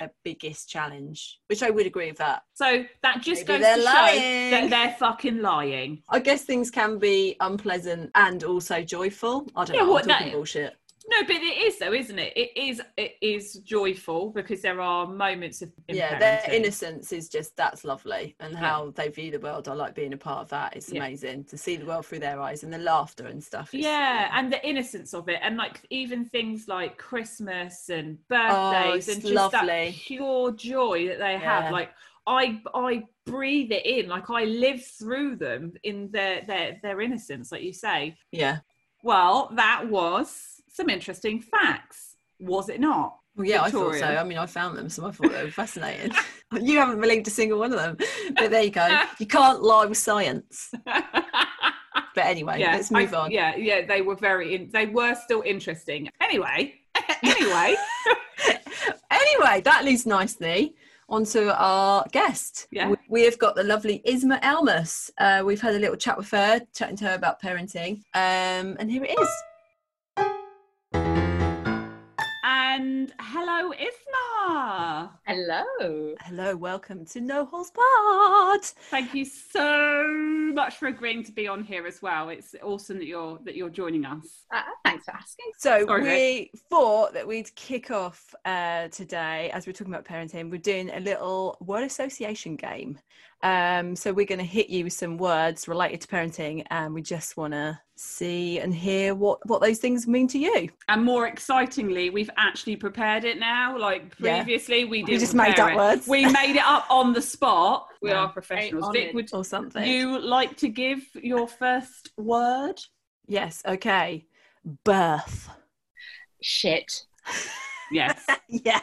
a biggest challenge which i would agree with that So that just Maybe goes they're to lying. show that they're fucking lying. i guess things can be unpleasant and also joyful i don't Yeah, know what i'm talking that- bullshit No, but it is though, isn't it? It is. It is joyful because there are moments of yeah their innocence is just that's lovely and Yeah. how they view the world i like being a part of that it's Yeah. amazing to see the world through their eyes and the laughter and stuff Yeah, and the innocence of it, and like even things like Christmas and birthdays, Oh, and just that pure joy that they Yeah. have. Like I, I breathe it in. Like I live through them in their their their innocence, like you say. yeah Well, that was some interesting facts, was it not? well yeah i thought so i mean i found them so i thought they were fascinating you haven't believed a single one of them but there you go you can't lie with science but anyway let's I- move on Yeah, yeah, they were very. In, they were still interesting. Anyway, anyway, anyway, that leads nicely onto our guest. Yeah. We, we have got the lovely Isma Almas. Uh, we've had a little chat with her, chatting to her about parenting. Um, and here it is. And hello, Isma. Hello. Hello, welcome to No Holes Barred. Thank you so much for agreeing to be on here as well. It's awesome that you're that you're joining us. Uh, thanks for asking. So Sorry, we thought that we'd kick off uh, today, as we're talking about parenting, we're doing a little word association game. Um, so we're going to hit you with some words related to parenting, and we just want to see and hear what what those things mean to you. And more excitingly, we've actually prepared it now. Like previously, we We didn't just made up it. words. We made it up on the spot. We Yeah. are professionals. Vic, would or something. you like to give your first word? Yes. Okay. Birth. Shit. Yes, yeah.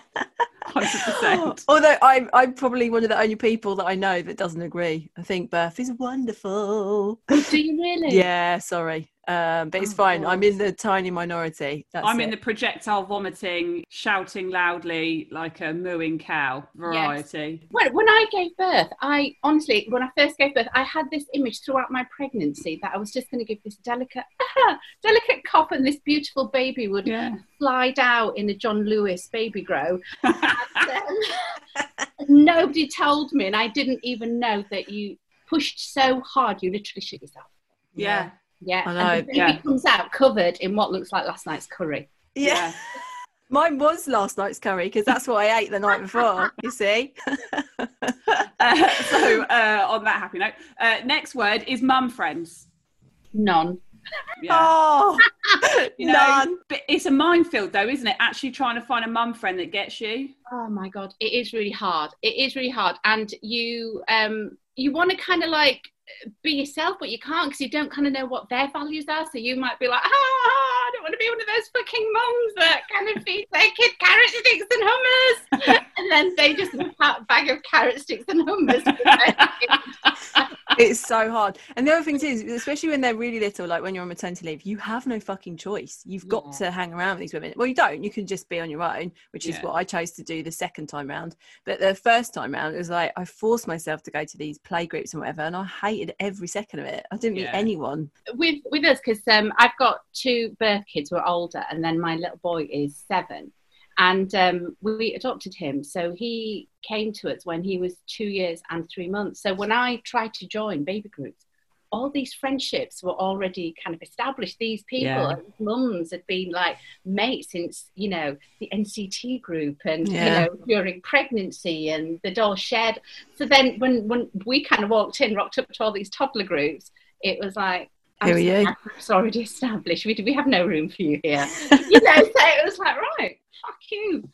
hundred percent. Although I'm, I'm probably one of the only people that I know that doesn't agree. I think birth is wonderful. Oh, do you really? Yeah, sorry. Um, but it's Oh, fine. I'm in the tiny minority. That's I'm in the projectile vomiting, shouting loudly like a mooing cow variety. When, when I gave birth, I honestly, when I first gave birth, I had this image throughout my pregnancy that I was just going to give this delicate, delicate cough, and this beautiful baby would Yeah. slide out in a John Lewis baby grow. And, um, nobody told me, and I didn't even know that you pushed so hard you literally shit yourself. Yeah. Yeah, I and know, the baby yeah. comes out covered in what looks like last night's curry. yeah. Mine was last night's curry because that's what I ate the night before. You see? Uh, so uh, on that happy note, uh, next word is mum friends. None. Yeah. Oh, You know, none. But it's a minefield though, isn't it? Actually trying to find a mum friend that gets you. Oh my god, it is really hard. It is really hard, and you um you want to kind of like be yourself, but you can't because you don't kind of know what their values are. So you might be like, ah, I don't want to be one of those fucking mums that kind of feeds their kid carrot sticks and hummus, and then they just have a bag of carrot sticks and hummus. for their kid. It's so hard. And the other thing is, especially when they're really little, like when you're on maternity leave, you have no fucking choice. You've got Yeah. to hang around with these women. Well, you don't. You can just be on your own, which is Yeah. what I chose to do the second time round. But the first time round, it was like I forced myself to go to these play groups and whatever, and I hated every second of it. I didn't meet anyone. with with us because um, I've got two birth kids were older, and then my little boy is seven, and um, we adopted him. So he came to us when he was two years and three months. So when I tried to join baby groups, all these friendships were already kind of established. These people, Yeah. mums had been like mates since you know the NCT group, and Yeah. you know during pregnancy, and they'd all shared. So then when when we kind of walked in, rocked up to all these toddler groups, it was like. Who are you? It's already established. We, we have no room for you here. you know, so it was like, right, fuck you.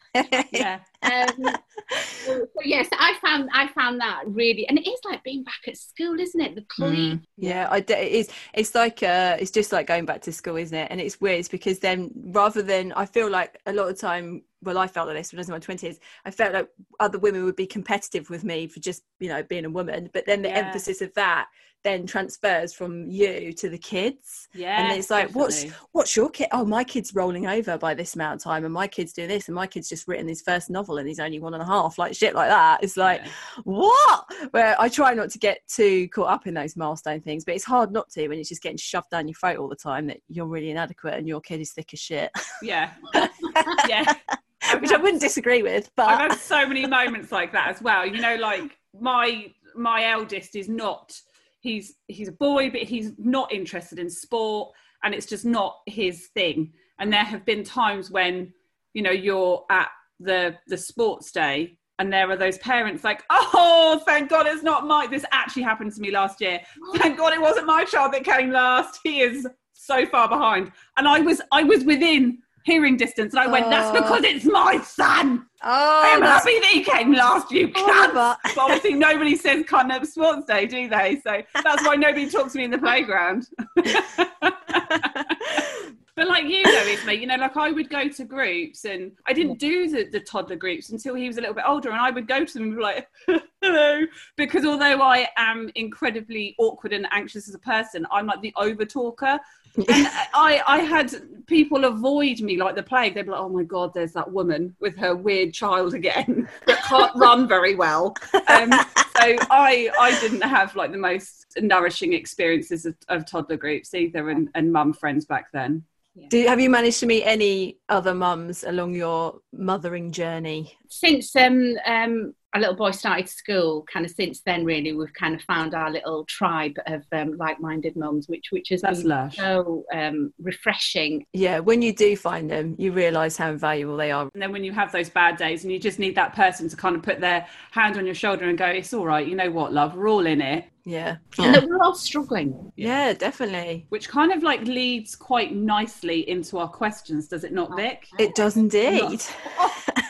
Yeah. Um, so yes, I found I found that really, and it is like being back at school, isn't it? The clean. Mm, yeah, I it is. It's like uh, it's just like going back to school, isn't it? And it's weird because then rather than I feel like a lot of time, well, I felt like this when I was in my twenties. I felt like other women would be competitive with me for just you know being a woman, but then the Yeah. emphasis of that then transfers from you to the kids. Yeah. and it's like, what's what's your kid? Oh, my kid's rolling over by this amount of time, and my kid's doing this, and my kid's just written his first novel, and he's only one and a half, like shit like that. It's like, Yeah. what? Where I try not to get too caught up in those milestone things, but it's hard not to when it's just getting shoved down your throat all the time that you're really inadequate and your kid is thick as shit, Yeah. yeah. which I wouldn't disagree with. But I've had so many moments like that as well. You know, like my my eldest is not he's he's a boy, but he's not interested in sport and it's just not his thing. And there have been times when, you know, you're at the the sports day and there are those parents like, oh, thank God it's not my this actually happened to me last year. Thank God it wasn't my child that came last. He is so far behind. And I was I was within hearing distance and I went, That's Oh. because it's my son. oh, I am that's- happy that he came last, you cunt. but- But obviously, nobody says cunt at sports day, do they? So that's why nobody talks to me in the playground. but like you know, Isma, you know, like I would go to groups and I didn't do the, the toddler groups until he was a little bit older, and I would go to them and be like, hello. Because although I am incredibly awkward and anxious as a person, I'm like the over talker. and I, I had people avoid me like the plague. They'd be like, "Oh my god, there's that woman with her weird child again that can't run very well." Um, so I, I didn't have like the most nourishing experiences of, of toddler groups either, and, and mum friends back then. Do, have you managed to meet any other mums along your mothering journey? Since um, um, our little boy started school, kind of since then, really, we've kind of found our little tribe of um, like-minded mums, which which has That's been lush. so um, refreshing. Yeah, when you do find them, you realise how invaluable they are. And then when you have those bad days and you just need that person to kind of put their hand on your shoulder and go, "It's all right, you know what, love, we're all in it." Yeah, And that we're all struggling. yeah, definitely. Which kind of like leads quite nicely into our questions, does it not, Vic? It does indeed.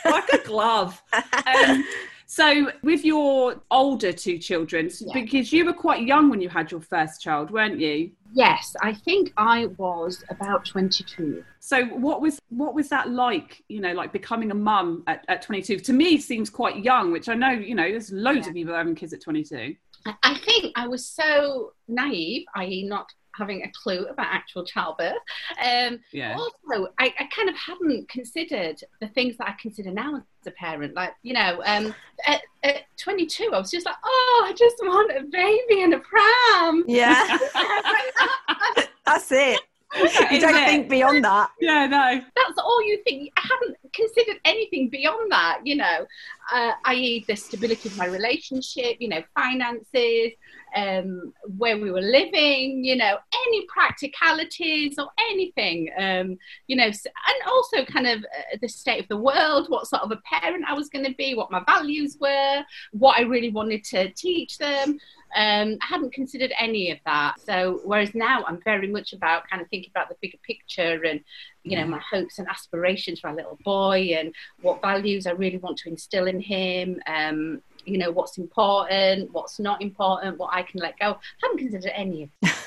like a glove. Um, So, with your older two children, Yeah. because you were quite young when you had your first child, weren't you? Yes, I think I was about 22. So, what was what was that like? You know, like becoming a mum at, at 22. To me, seems quite young. Which I know, you know, there's loads Yeah. of people having kids at 22. I- I think I was so naive, i.e., not having a clue about actual childbirth. Um, Yeah. Also, I, I kind of hadn't considered the things that I consider now as a parent. Like, you know, um, at, at 22, I was just like, oh, I just want a baby and a pram. Yeah, that's it. You don't it? think beyond that. Yeah, no. That's all you think. I haven't considered anything beyond that, you know, uh, i.e., the stability of my relationship, you know, finances, um, where we were living, you know, any practicalities or anything, um, you know, and also kind of uh, the state of the world, what sort of a parent I was going to be, what my values were, what I really wanted to teach them. Um, I hadn't considered any of that. So, whereas now I'm very much about kind of thinking about the bigger picture and, you know, my hopes and aspirations for our little boy and what values I really want to instill in him. Um, you know, what's important, what's not important, what I can let go. I haven't considered any of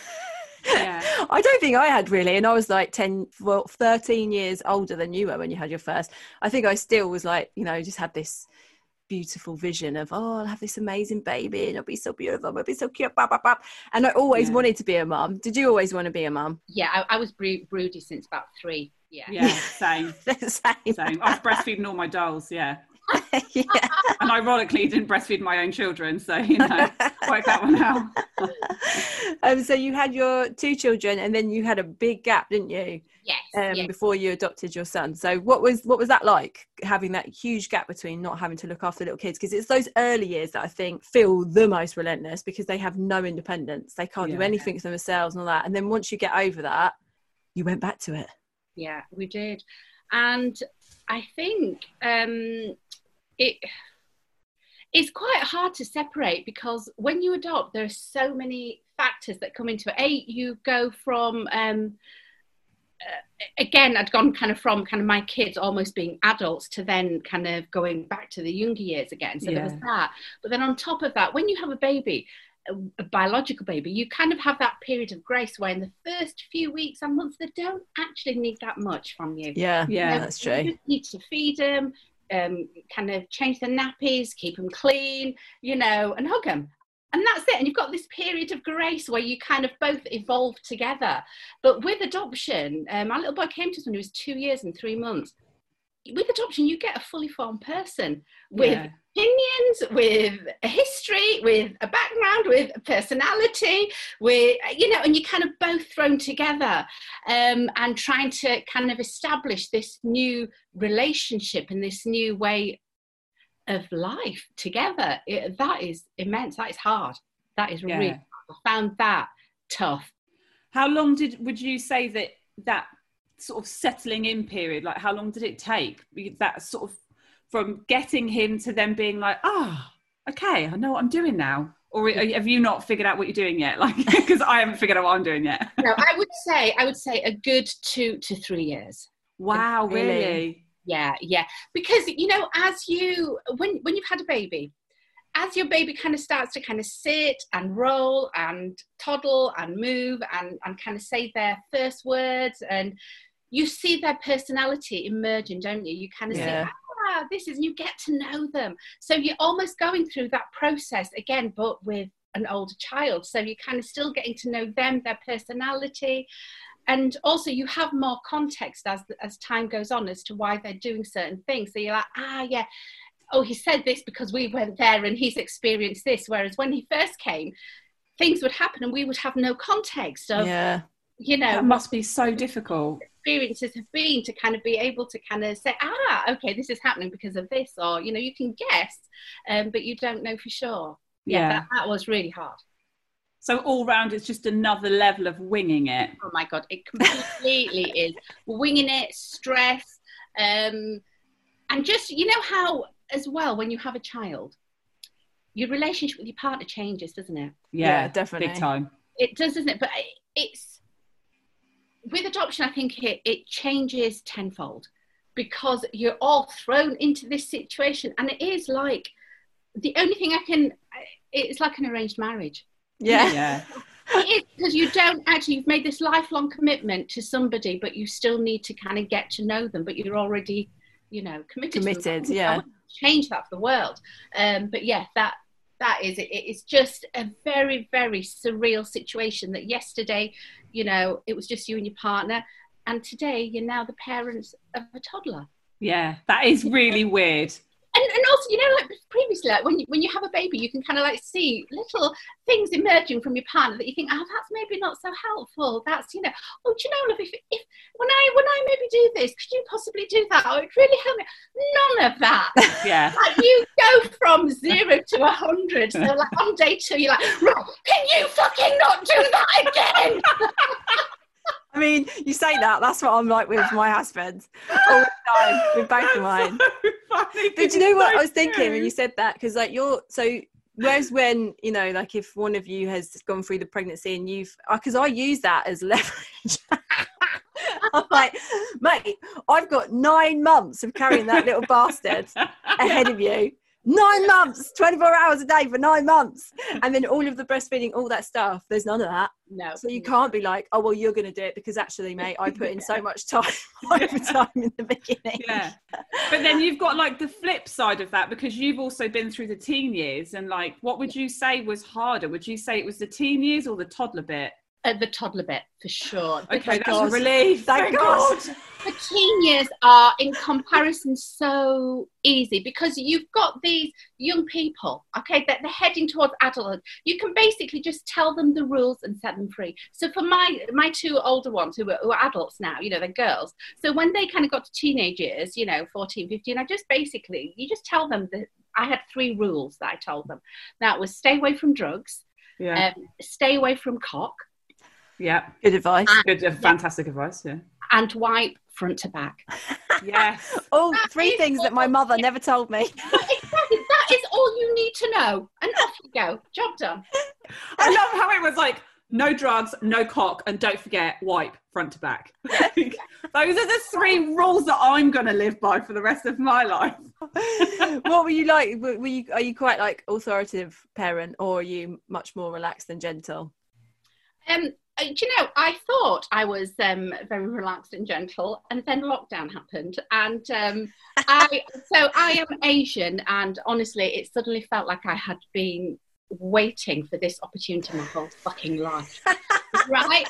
Yeah. I don't think I had really, and I was like 10, well, 13 years older than you were when you had your first. I think I still was like, you know, just had this beautiful vision of, oh, I'll have this amazing baby and it'll be so beautiful, I'll be so cute, blah, blah, blah. And I always Yeah. wanted to be a mum. Did you always want to be a mum? Yeah, I, I was bro- broody since about three. Yeah. Yeah, same. Same. Same. I was breastfeeding all my dolls, yeah. yeah. And ironically, didn't breastfeed my own children, so you know, work that one out. um, so you had your two children, and then you had a big gap, didn't you, Yes. um, yes. before you adopted your son? So what was what was that like, having that huge gap between not having to look after little kids? Because it's those early years that I think feel the most relentless because they have no independence, they can't do Yeah. anything for themselves and all that. And then once you get over that, you went back to it. Yeah, we did. And I think um, it it's quite hard to separate because when you adopt, there are so many factors that come into it. A, you go from um, uh, again, I'd gone kind of from kind of my kids almost being adults to then kind of going back to the younger years again. So there was that. But then on top of that, when you have a baby, a, a biological baby, you kind of have that period of grace where in the first few weeks and months, they don't actually need that much from you. Yeah, Yeah. that's true. You just need to feed them, um, kind of change their nappies, keep them clean, you know, and hug them. And that's it. And you've got this period of grace where you kind of both evolve together. But with adoption, um, my little boy came to us when he was two years and three months. With adoption, you get a fully formed person with Yeah. opinions, with a history, with a background, with a personality, with you know, and you're kind of both thrown together, um, and trying to kind of establish this new relationship and this new way of life together. It, that is immense. That is hard. That is really. Hard. I found that tough. How long did would you say that that sort of settling in period? Like, how long did it take? That sort of from getting him to then being like, ah, okay, I know what I'm doing now. Or have you not figured out what you're doing yet? Like, because I haven't figured out what I'm doing yet. No, I would say I would say a good two to three years. Wow, Really? really? yeah yeah because you know as you when when you've had a baby as your baby kind of starts to kind of sit and roll and toddle and move and and kind of say their first words and you see their personality emerging don't you? You kind of Yeah. say ah this is and you get to know them. So you're almost going through that process again but with an older child. So you're kind of still getting to know them their personality and also you have more context as as time goes on as to why they're doing certain things. So you're like ah yeah. Oh he said this because we went there and he's experienced this. Whereas when he first came things would happen and we would have no context of Yeah. You know That must be so difficult. experiences have been to kind of be able to kind of say ah okay this is happening because of this or you know you can guess um, but you don't know for sure yeah, Yeah. That, that was really hard So all round, it's just another level of winging it. oh my god it completely is winging it stress um and just you know how as well when you have a child your relationship with your partner changes doesn't it Yeah, Yeah, definitely. Big time. it does doesn't it but it's with adoption i think it, it changes tenfold because you're all thrown into this situation and it is like the only thing I can, it's like an arranged marriage. Yeah. Yeah. It is because you don't actually, you've made this lifelong commitment to somebody, but you still need to kind of get to know them, but you're already, you know, committed. Committed, I yeah. Change that for the world. Um, but yeah, that that is it. It's just a very, very surreal situation that yesterday, you know, it was just you and your partner, and today you're now the parents of a toddler. Yeah. That is really weird. And, and also you know like previously like when you, when you have a baby you can kind of like see little things emerging from your partner that you think oh that's maybe not so helpful. That's you know oh do you know love if, if when i when i maybe do this could you possibly do that? Oh it really help me. None of that. Yeah. like you go from zero to a hundred. So like on day two you're like right can you fucking not do that again I mean, you say that, that's what I'm like with my husband all the time, with both of mine. So funny, But do you know what so I was thinking when you said that? Because like you're so. Whereas when you know, like if one of you has gone through the pregnancy and you've, uh, because I use that as leverage. I'm like, mate, I've got nine months of carrying that little bastard ahead of you. Nine months, 24 hours a day for nine months. And then all of the breastfeeding, all that stuff, there's none of that. no So you can't be like, oh, well, you're going to do it because actually, mate, I put in so much time overtime in the beginning. yeah but then you've got like the flip side of that because you've also been through the teen years and like what would you say was harder would you say it was the teen years or the toddler bit uh, the toddler bit for sure. Okay that's a relief. Thank God. the teen years are in comparison so easy because you've got these young people okay that they're heading towards adulthood. You can basically just tell them the rules and set them free. So for my my two older ones who are, who are adults now you know they're girls. So when they kind of got to teenage years you know 14 15 i just basically you just tell them that i had three rules that i told them. That was stay away from drugs yeah. um, stay away from cock yeah Good advice. good uh, fantastic advice yeah and wipe front to back yes All That three is things that my all- mother never told me. Exactly, that is all you need to know. And off you go. Job done. i love how it was like no drugs no cock and don't forget wipe front to back those are the three rules that i'm going to live by for the rest of my life what were you like? Were were you are you quite like authoritative parent, or are you much more relaxed and gentle? Um, do you know, I thought I was um, very relaxed and gentle, and then lockdown happened, and um, I so I am Asian, and honestly, it suddenly felt like I had been waiting for this opportunity my whole fucking life. right?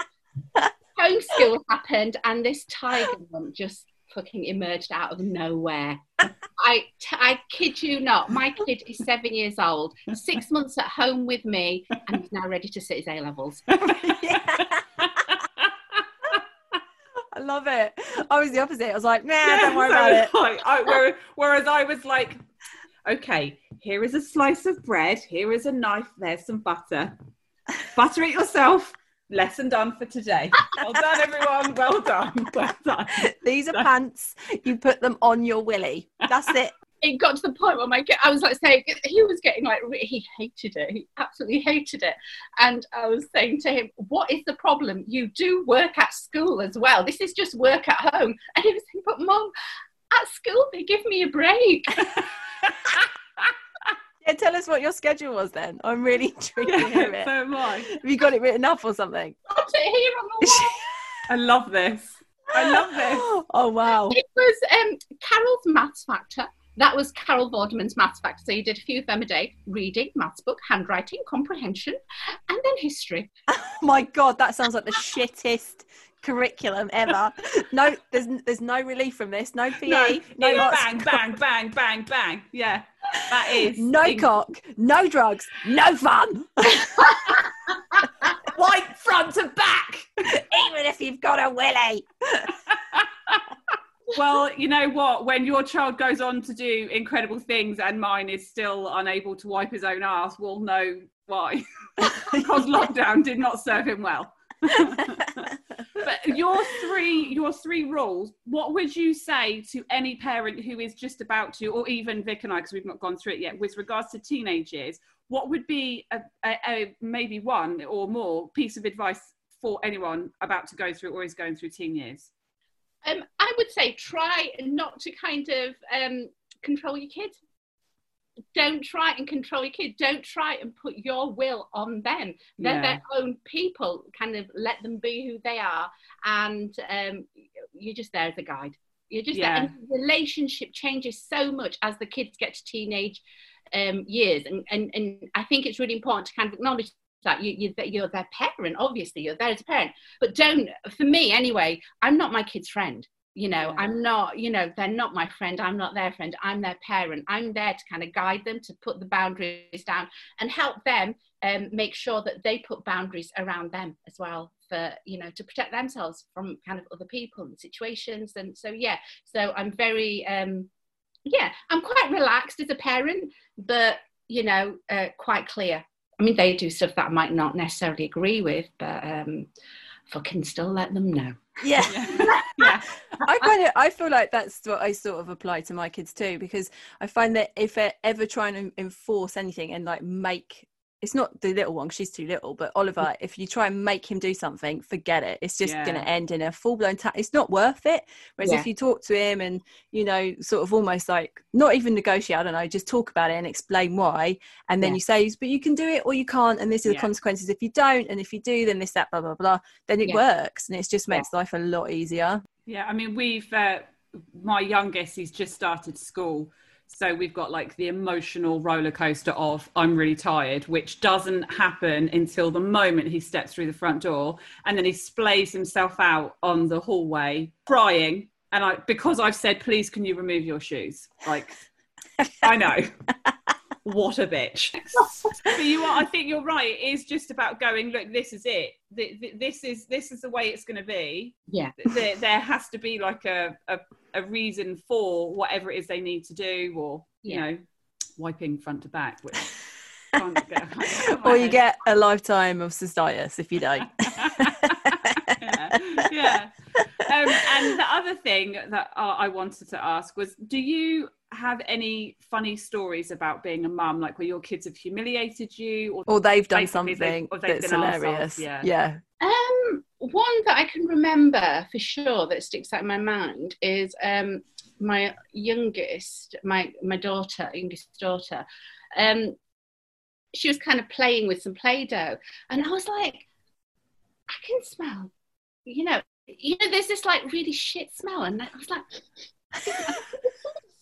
Homeschool happened, and this tiger lump just fucking emerged out of nowhere. I, t- I kid you not, my kid is seven years old, six months at home with me, and he's now ready to sit his A levels. I love it. I was the opposite. I was like, nah, Yeah, don't worry so about it. like, I- where- whereas I was like, okay, here is a slice of bread, here is a knife, there's some butter. Butter it yourself. Lesson done for today. Well done, everyone. Well done. Well done. These are pants. You put them on your willy. That's it. It got to the point where my I was like saying, he was getting like, he hated it. He absolutely hated it. And I was saying to him, what is the problem? You do work at school as well. This is just work at home. And he was saying, but mom, at school, they give me a break. Yeah, tell us what your schedule was then. I'm really intrigued to hear it. so am I. Have you got it written up or something? Got it here on the wall. I love this. I love this. oh wow. It was um, Carol's Maths Factor. That was Carol Vorderman's Maths Factor. So you did a few of them a day reading, maths book, handwriting, comprehension, and then history. Oh my god, that sounds like the shittest curriculum ever. No, there's there's no relief from this. No PE. No, No, bang, bang, bang, bang, bang. Yeah, that is. no in- cock, no drugs, no fun. White front to back. Even if you've got a willy. Well, you know what? When your child goes on to do incredible things and mine is still unable to wipe his own ass, we'll know why. because lockdown did not serve him well. but your three your three rules what would you say to any parent who is just about to or even vic and i because we've not gone through it yet with regards to teenage years what would be a, a, a maybe one or more piece of advice for anyone about to go through or is going through teen years Um, I would say try not to kind of um, control your kid. Don't try and control your kid. Don't try and put your will on them. They're Yeah. their own people. Kind of let them be who they are, and um, you're just there as a guide. You're just Yeah. there. And the relationship changes so much as the kids get to teenage um, years, and, and and I think it's really important to kind of acknowledge that you, you, you're their parent. Obviously, you're there as a parent, but don't. For me, anyway, I'm not my kid's friend. You know, Yeah. I'm not. You know, they're not my friend. I'm not their friend. I'm their parent. I'm there to kind of guide them to put the boundaries down and help them um, make sure that they put boundaries around them as well for you know to protect themselves from kind of other people and situations and so yeah so i'm very um yeah i'm quite relaxed as a parent but you know uh, quite clear i mean they do stuff that i might not necessarily agree with but um fucking still let them know Yeah. yeah. I kind of I feel like that's what I sort of apply to my kids too because I find that if they're ever trying to enforce anything and like make it's not the little one she's too little but Oliver if you try and make him do something forget it it's just going to end in a full blown ta- it's not worth it whereas Yeah. if you talk to him and you know sort of almost like not even negotiate I don't know just talk about it and explain why and then Yeah. you say but you can do it or you can't and this is Yeah. the consequences if you don't and if you do then this that blah blah blah then it Yeah. works and it just Yeah. makes life a lot easier Yeah, I mean, we've uh, my youngest, he's just started school, so we've got like the emotional roller coaster of I'm really tired, which doesn't happen until the moment he steps through the front door, and then he splays himself out on the hallway, crying, and I because I've said, please, can you remove your shoes? Like, I know. What a bitch! but you are. I think you're right. It is just about going. Look, this is it. Th- th- This is this is the way it's going to be yeah there, there has to be like a, a, a reason for whatever it is they need to do or you know wiping front to back which can't get, can't get out of my or you head. get a lifetime of cystitis if you don't. yeah, yeah. Um, and the other thing that I wanted to ask was do you have any funny stories about being a mum like where your kids have humiliated you or or they've done Basically, they've- something or they've that's been arseholes, hilarious. yeah. yeah. Um, one that I can remember for sure that sticks out in my mind is um, my youngest, my my daughter, youngest daughter. Um, she was kind of playing with some play-doh, and I was like, I can smell, you know, you know, there's this like really shit smell, and I was like, I think I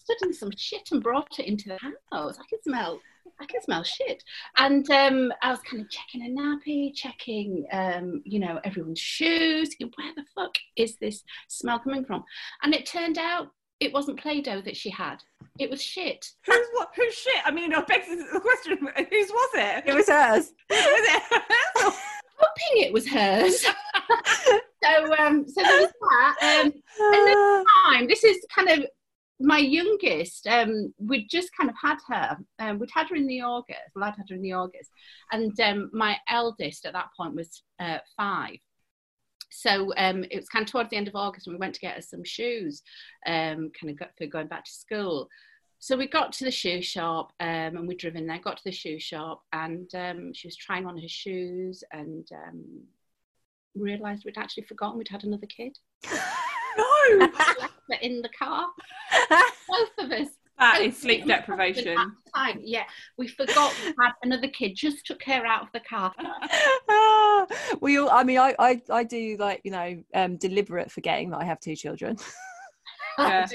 stood in some shit and brought it into the house. I can smell. I can smell shit. And um, I was kind of checking a nappy, checking, um, you know, everyone's shoes. Where the fuck is this smell coming from? And it turned out it wasn't Play-Doh that she had. It was shit. who's what who's shit i mean i beg the question whose was it It was hers. Whose was it Hoping it was hers. so, um, so there was that. Um, Ah, time. This is kind of my youngest. Um, we'd just kind of had her. Um, we'd had her in the August. Well, I'd had her in the August, and um, my eldest at that point was uh, five. So um, it was kind of towards the end of August, and we went to get her some shoes, um, kind of got, for going back to school. So we got to the shoe shop, um, and we drove in there. Got to the shoe shop, and she was trying on her shoes, and realised we'd actually forgotten we'd had another kid no left her in the car. Both of us. that Both is sleep deprivation time, yeah, we forgot we had another kid. Just took her out of the car. We all. I mean, I, I, I do like you know, um, deliberate forgetting that I have two children. Yeah.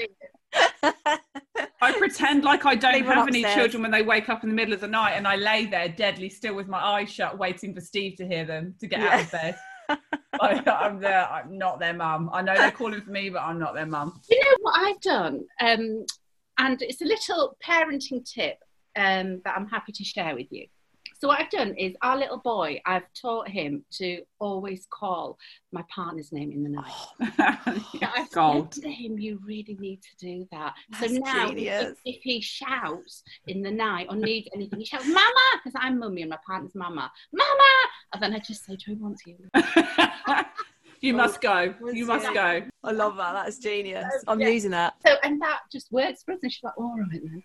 I pretend like I don't Leave one have any upstairs. children when they wake up in the middle of the night, and I lay there deadly still with my eyes shut, waiting for Steve to hear them to get out of bed. like, I'm their, I'm not their mum. I know they're calling for me, but I'm not their mum. You know what I've done, um, and it's a little parenting tip um, that I'm happy to share with you. So what I've done is our little boy. I've taught him to always call my partner's name in the night. Oh, so I've Gold. said to him, you really need to do that. That's so now, if, if he shouts in the night or needs anything, he shouts, "Mama," because I'm mummy and my partner's mama, "Mama," and then I just say to him, "Wants you." you must go. You must go. I love that. That's genius. Oh, I'm yeah. using that. So and that just works for us. And she's like, "All right then."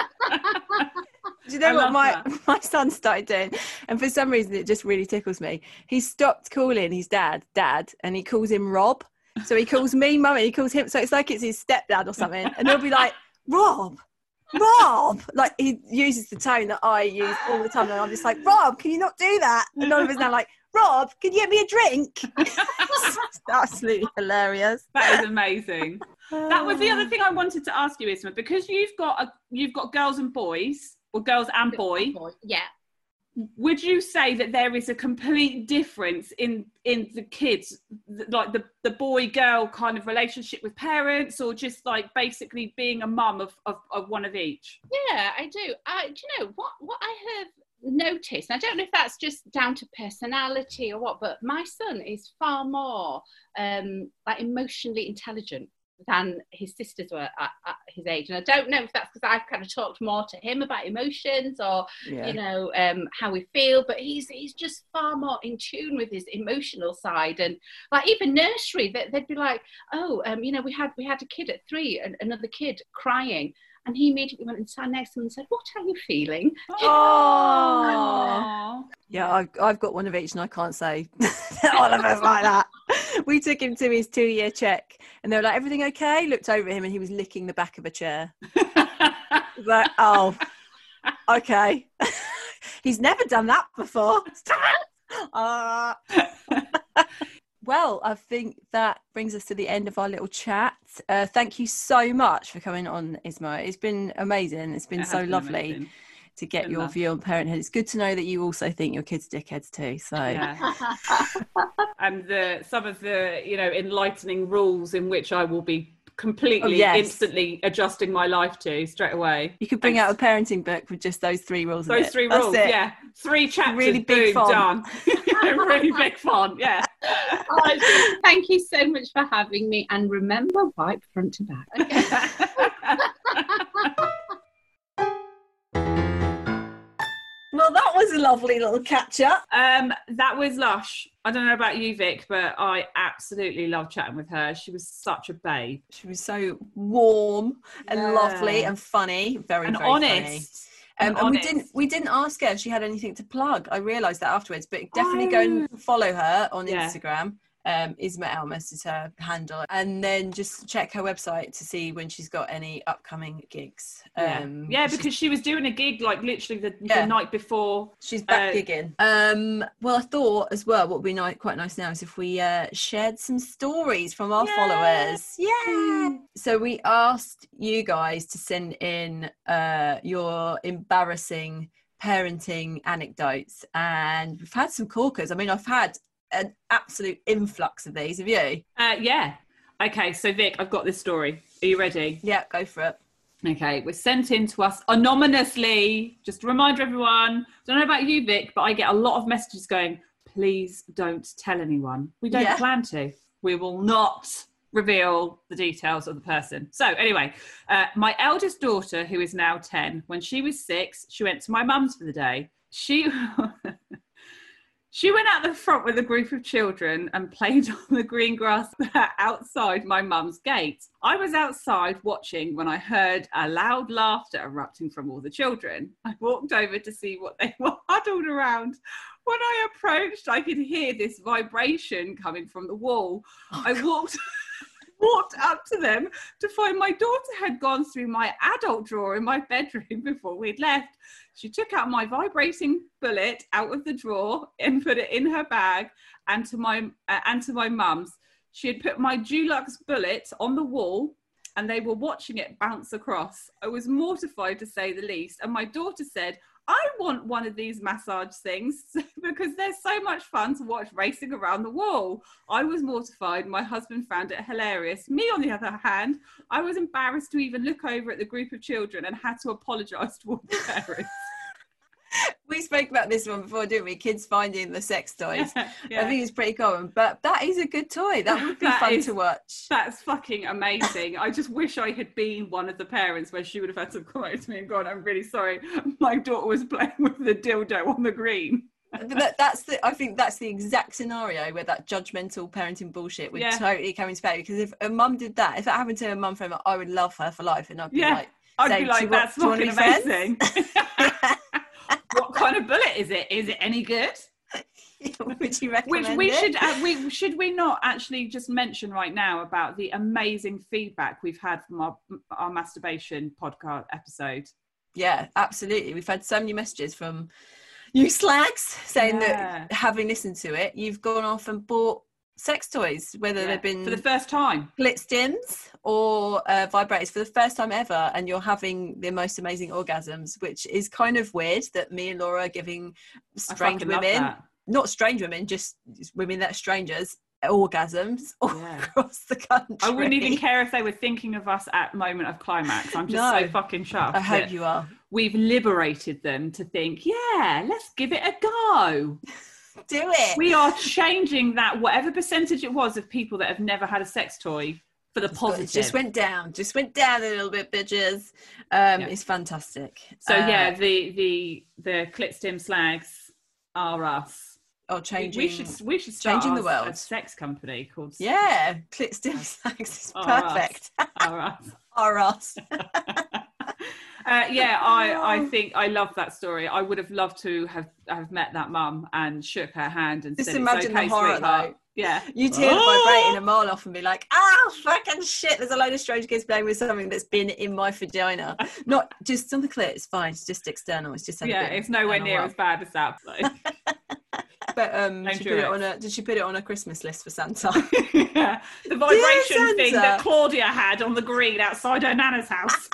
Okay. Do you know I what my that. my son started doing? And for some reason, it just really tickles me. He stopped calling his dad dad, and he calls him Rob. So he calls me mum, and he calls him. So it's like it's his stepdad or something. And he'll be like, Rob. Rob, like he uses the tone that I use all the time, and I'm just like, Rob, can you not do that? And Oliver's now like, Rob, can you get me a drink? Absolutely hilarious. That is amazing. that was the other ah. thing I wanted to ask you, Isma, because you've got a, you've got girls and boys, or girls and boy. Yeah. Would you say that there is a complete difference in in the kids, like the the boy girl kind of relationship with parents, or just like basically being a mum of, of of one of each? Yeah, I do. I, do you know what? What I have noticed, and I don't know if that's just down to personality or what, but my son is far more um, like emotionally intelligent than his sisters were at, at his age. And I don't know if that's because I've kind of talked more to him about emotions or Yeah. you know um, how we feel, but he's he's just far more in tune with his emotional side. And like even nursery, they, they'd be like, oh, um, you know, we had we had a kid at three, and another kid crying. And he immediately went and sat next to him and said, "What are you feeling?" Oh, yeah, I've, I've got one of each, and I can't say Oliver's like that. We took him to his two-year check, and they were like, "Everything okay?" Looked over at him, and he was licking the back of a chair. Like, oh, okay. He's never done that before. Uh, well, I think that brings us to the end of our little chat. Uh, thank you so much for coming on, Isma. It's been amazing. It's been It so been lovely amazing. To get Been your lush. view on parenthood. It's good to know that you also think your kids are dickheads too. So Yeah. and the some of the you know enlightening rules in which I will be completely Oh, yes. instantly adjusting my life to straight away. you could bring out a parenting book with just those three rules. Those it. three That's rules, it. yeah, three chapters, Really big boom, font. done. really big font, yeah. Oh, thank you so much for having me. And remember, wipe front to back. Well, that was a lovely little catch up. Um, that was lush. I don't know about you, Vic, but I absolutely love chatting with her. She was such a babe She was so warm and Yeah. lovely and funny, very and very honest. funny. Um, And and we didn't we didn't ask her if she had anything to plug. I realised that afterwards, but definitely go and follow her on Yeah. Instagram. Um, Isma Almas is her handle, and then just check her website to see when she's got any upcoming gigs. Yeah, Um, yeah because she was doing a gig like literally the, Yeah. the night before. She's back Uh, gigging. Um, well, I thought as well, what would be ni- quite nice now is if we uh, shared some stories from our Yeah. followers. Yeah. So we asked you guys to send in uh, your embarrassing parenting anecdotes, and we've had some corkers. I mean, I've had an absolute influx of these. Have you? Uh, yeah. Okay, so Vic, I've got this story. Are you ready? Yeah, go for it. Okay, was sent in to us anonymously. Just a reminder, everyone. Don't know about you, Vic, but I get a lot of messages going, please don't tell anyone. We don't Yeah. plan to. We will not reveal the details of the person. So, anyway, uh, my eldest daughter, who is now 10, when she was six, she went to my mum's for the day. She. She went out the front with a group of children and played on the green grass outside my mum's gate. I was outside watching when I heard a loud laughter erupting from all the children. I walked over to see what they were huddled around. When I approached, I could hear this vibration coming from the wall. Oh, I walked walked up to them to find my daughter had gone through my adult drawer in my bedroom before we'd left. She took out my vibrating bullet out of the drawer and put it in her bag and to my uh, and to my mum's. She had put my Dulux bullet on the wall and they were watching it bounce across. I was mortified to say the least, and my daughter said, I want one of these massage things because they're so much fun to watch racing around the wall. I was mortified. My husband found it hilarious. Me, on the other hand, I was embarrassed to even look over at the group of children and had to apologise to all the parents. We spoke about this one before, didn't we? Kids finding the sex toys. Yeah. I think it's pretty common, but that is a good toy. That would be That fun is- to watch. That's fucking amazing. I just wish I had been one of the parents where she would have had to come over to me and gone, I'm really sorry. My daughter was playing with the dildo on the green. That, that's the. I think that's the exact scenario where that judgmental parenting bullshit would Yeah. totally come into play. Because if a mum did that, if that happened to a mum friend, I would love her for life, and I'd be Yeah. like, I'd be like, that's do you wanna fucking amazing. What kind of bullet is it? Is it any good? Would you Which we it? should uh, we should we not actually just mention right now about the amazing feedback we've had from our our masturbation podcast episode. Yeah, absolutely. We've had so many messages from you slags saying Yeah. that having listened to it, you've gone off and bought sex toys, whether Yeah, they've been for the first time. Clit stims or uh, vibrators for the first time ever, and you're having the most amazing orgasms, which is kind of weird that me and Laura are giving strange women, not strange women, just women that are strangers, orgasms all Yeah. across the country. I wouldn't even care if they were thinking of us at moment of climax. I'm just No. so fucking chuffed. I hope you are. We've liberated them to think, yeah, let's give it a go. Do it. We are changing that whatever percentage it was of people that have never had a sex toy for the positive. Just went down, just went down a little bit, bitches. Um, Yeah. It's fantastic. so Uh, yeah, the the the clit stim slags are us. oh, We- changing. We should we should start changing the world. A sex company called Yeah, clit stim slags is perfect. Are Us. Are us. Uh, yeah, I, I think I love that story. I would have loved to have, have met that mum and shook her hand and Just said, imagine it's okay, the horror, sweetheart. though. Yeah. You'd hear Oh! vibrating a mile off and be like, ah, fucking shit, there's a load of strange kids playing with something that's been in my vagina. Not just on the clit, it's fine, it's just external, it's just Yeah, it's nowhere near as bad as that. But um, she put it on a, did she put it on a Christmas list for Santa? yeah. The vibration thing that Claudia had on the green outside her nana's house.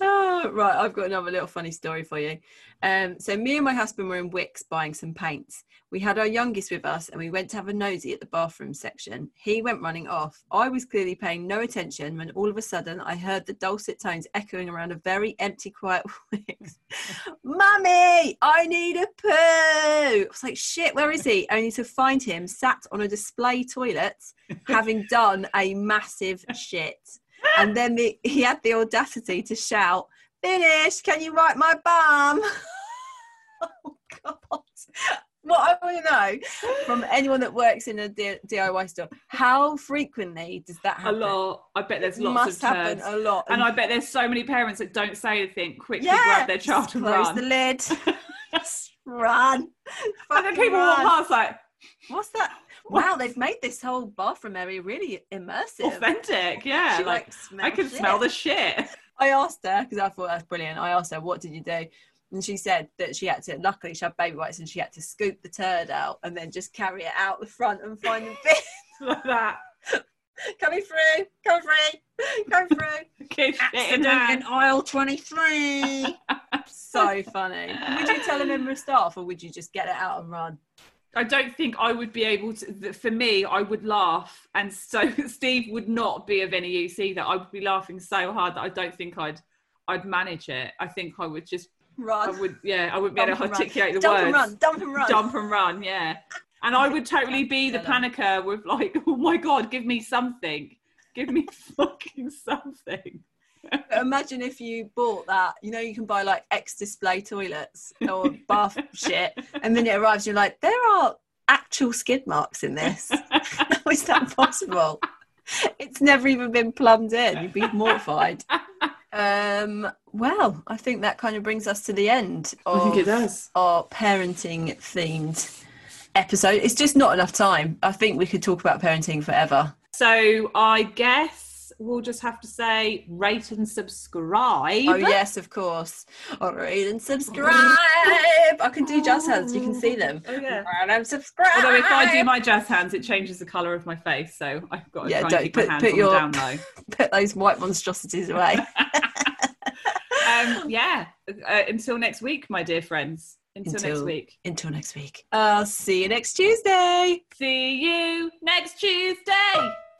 Oh, right, I've got another little funny story for you. Um, so me and my husband were in Wickes buying some paints. We had our youngest with us, and we went to have a nosy at the bathroom section. He went running off. I was clearly paying no attention when all of a sudden I heard the dulcet tones echoing around a very empty, quiet Wickes. Mummy, I need a poo. I was like, shit, where is he? Only to find him sat on a display toilet, having done a massive shit. And then the, he had the audacity to shout, Finish, can you wipe my bum? oh, God. What I want to know from anyone that works in a D- DIY store, how frequently does that happen? a lot. I bet there's It lots must of happen turds. a lot. And I bet there's so many parents that don't say anything, quickly yeah, grab their child just and close run. the lid. Just run. and then Fucking people walk past like, What's that? Wow, they've made this whole bathroom area really immersive. authentic. Yeah. She, like, like, I can smell the shit. I asked her because I thought that's brilliant. I asked her, "What did you do?" And she said that she had to. Luckily, she had baby wipes, and she had to scoop the turd out and then just carry it out the front and find the bin. like that. coming through, coming through, coming through. Shit Accident in aisle twenty-three. so funny. Would you tell a member of staff, or would you just get it out and run? I don't think I would be able to. For me, I would laugh, and so Steve would not be of any use either. I would be laughing so hard that I don't think I'd I'd manage it. I think I would just I would yeah I wouldn't be able to articulate the dump words. and run. Dump and run. Dump and run, yeah. And I would totally be the panicker with like, oh my god, give me something, give me fucking something. Imagine if you bought that. You know, you can buy like X display toilets or bath shit, and then it arrives. You're like, there are actual skid marks in this. How is that possible? It's never even been plumbed in. You'd be mortified. Um, well, I think that kind of brings us to the end of does. our parenting themed episode. It's just not enough time. I think we could talk about parenting forever. So I guess we'll just have to say rate and subscribe. Oh yes, of course. All right, and subscribe. I can do jazz hands. You can see them. Oh, yeah. And I'm subscribe. Although if I do my jazz hands, it changes the colour of my face, so I've got to Yeah, try and keep put- my hands put your- down low. put those white monstrosities away. um, yeah. Uh, until next week, my dear friends. Until, next week. Until next week. I'll see you next Tuesday. See you next Tuesday.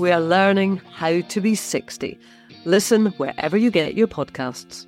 we are learning how to be 60. Listen wherever you get your podcasts.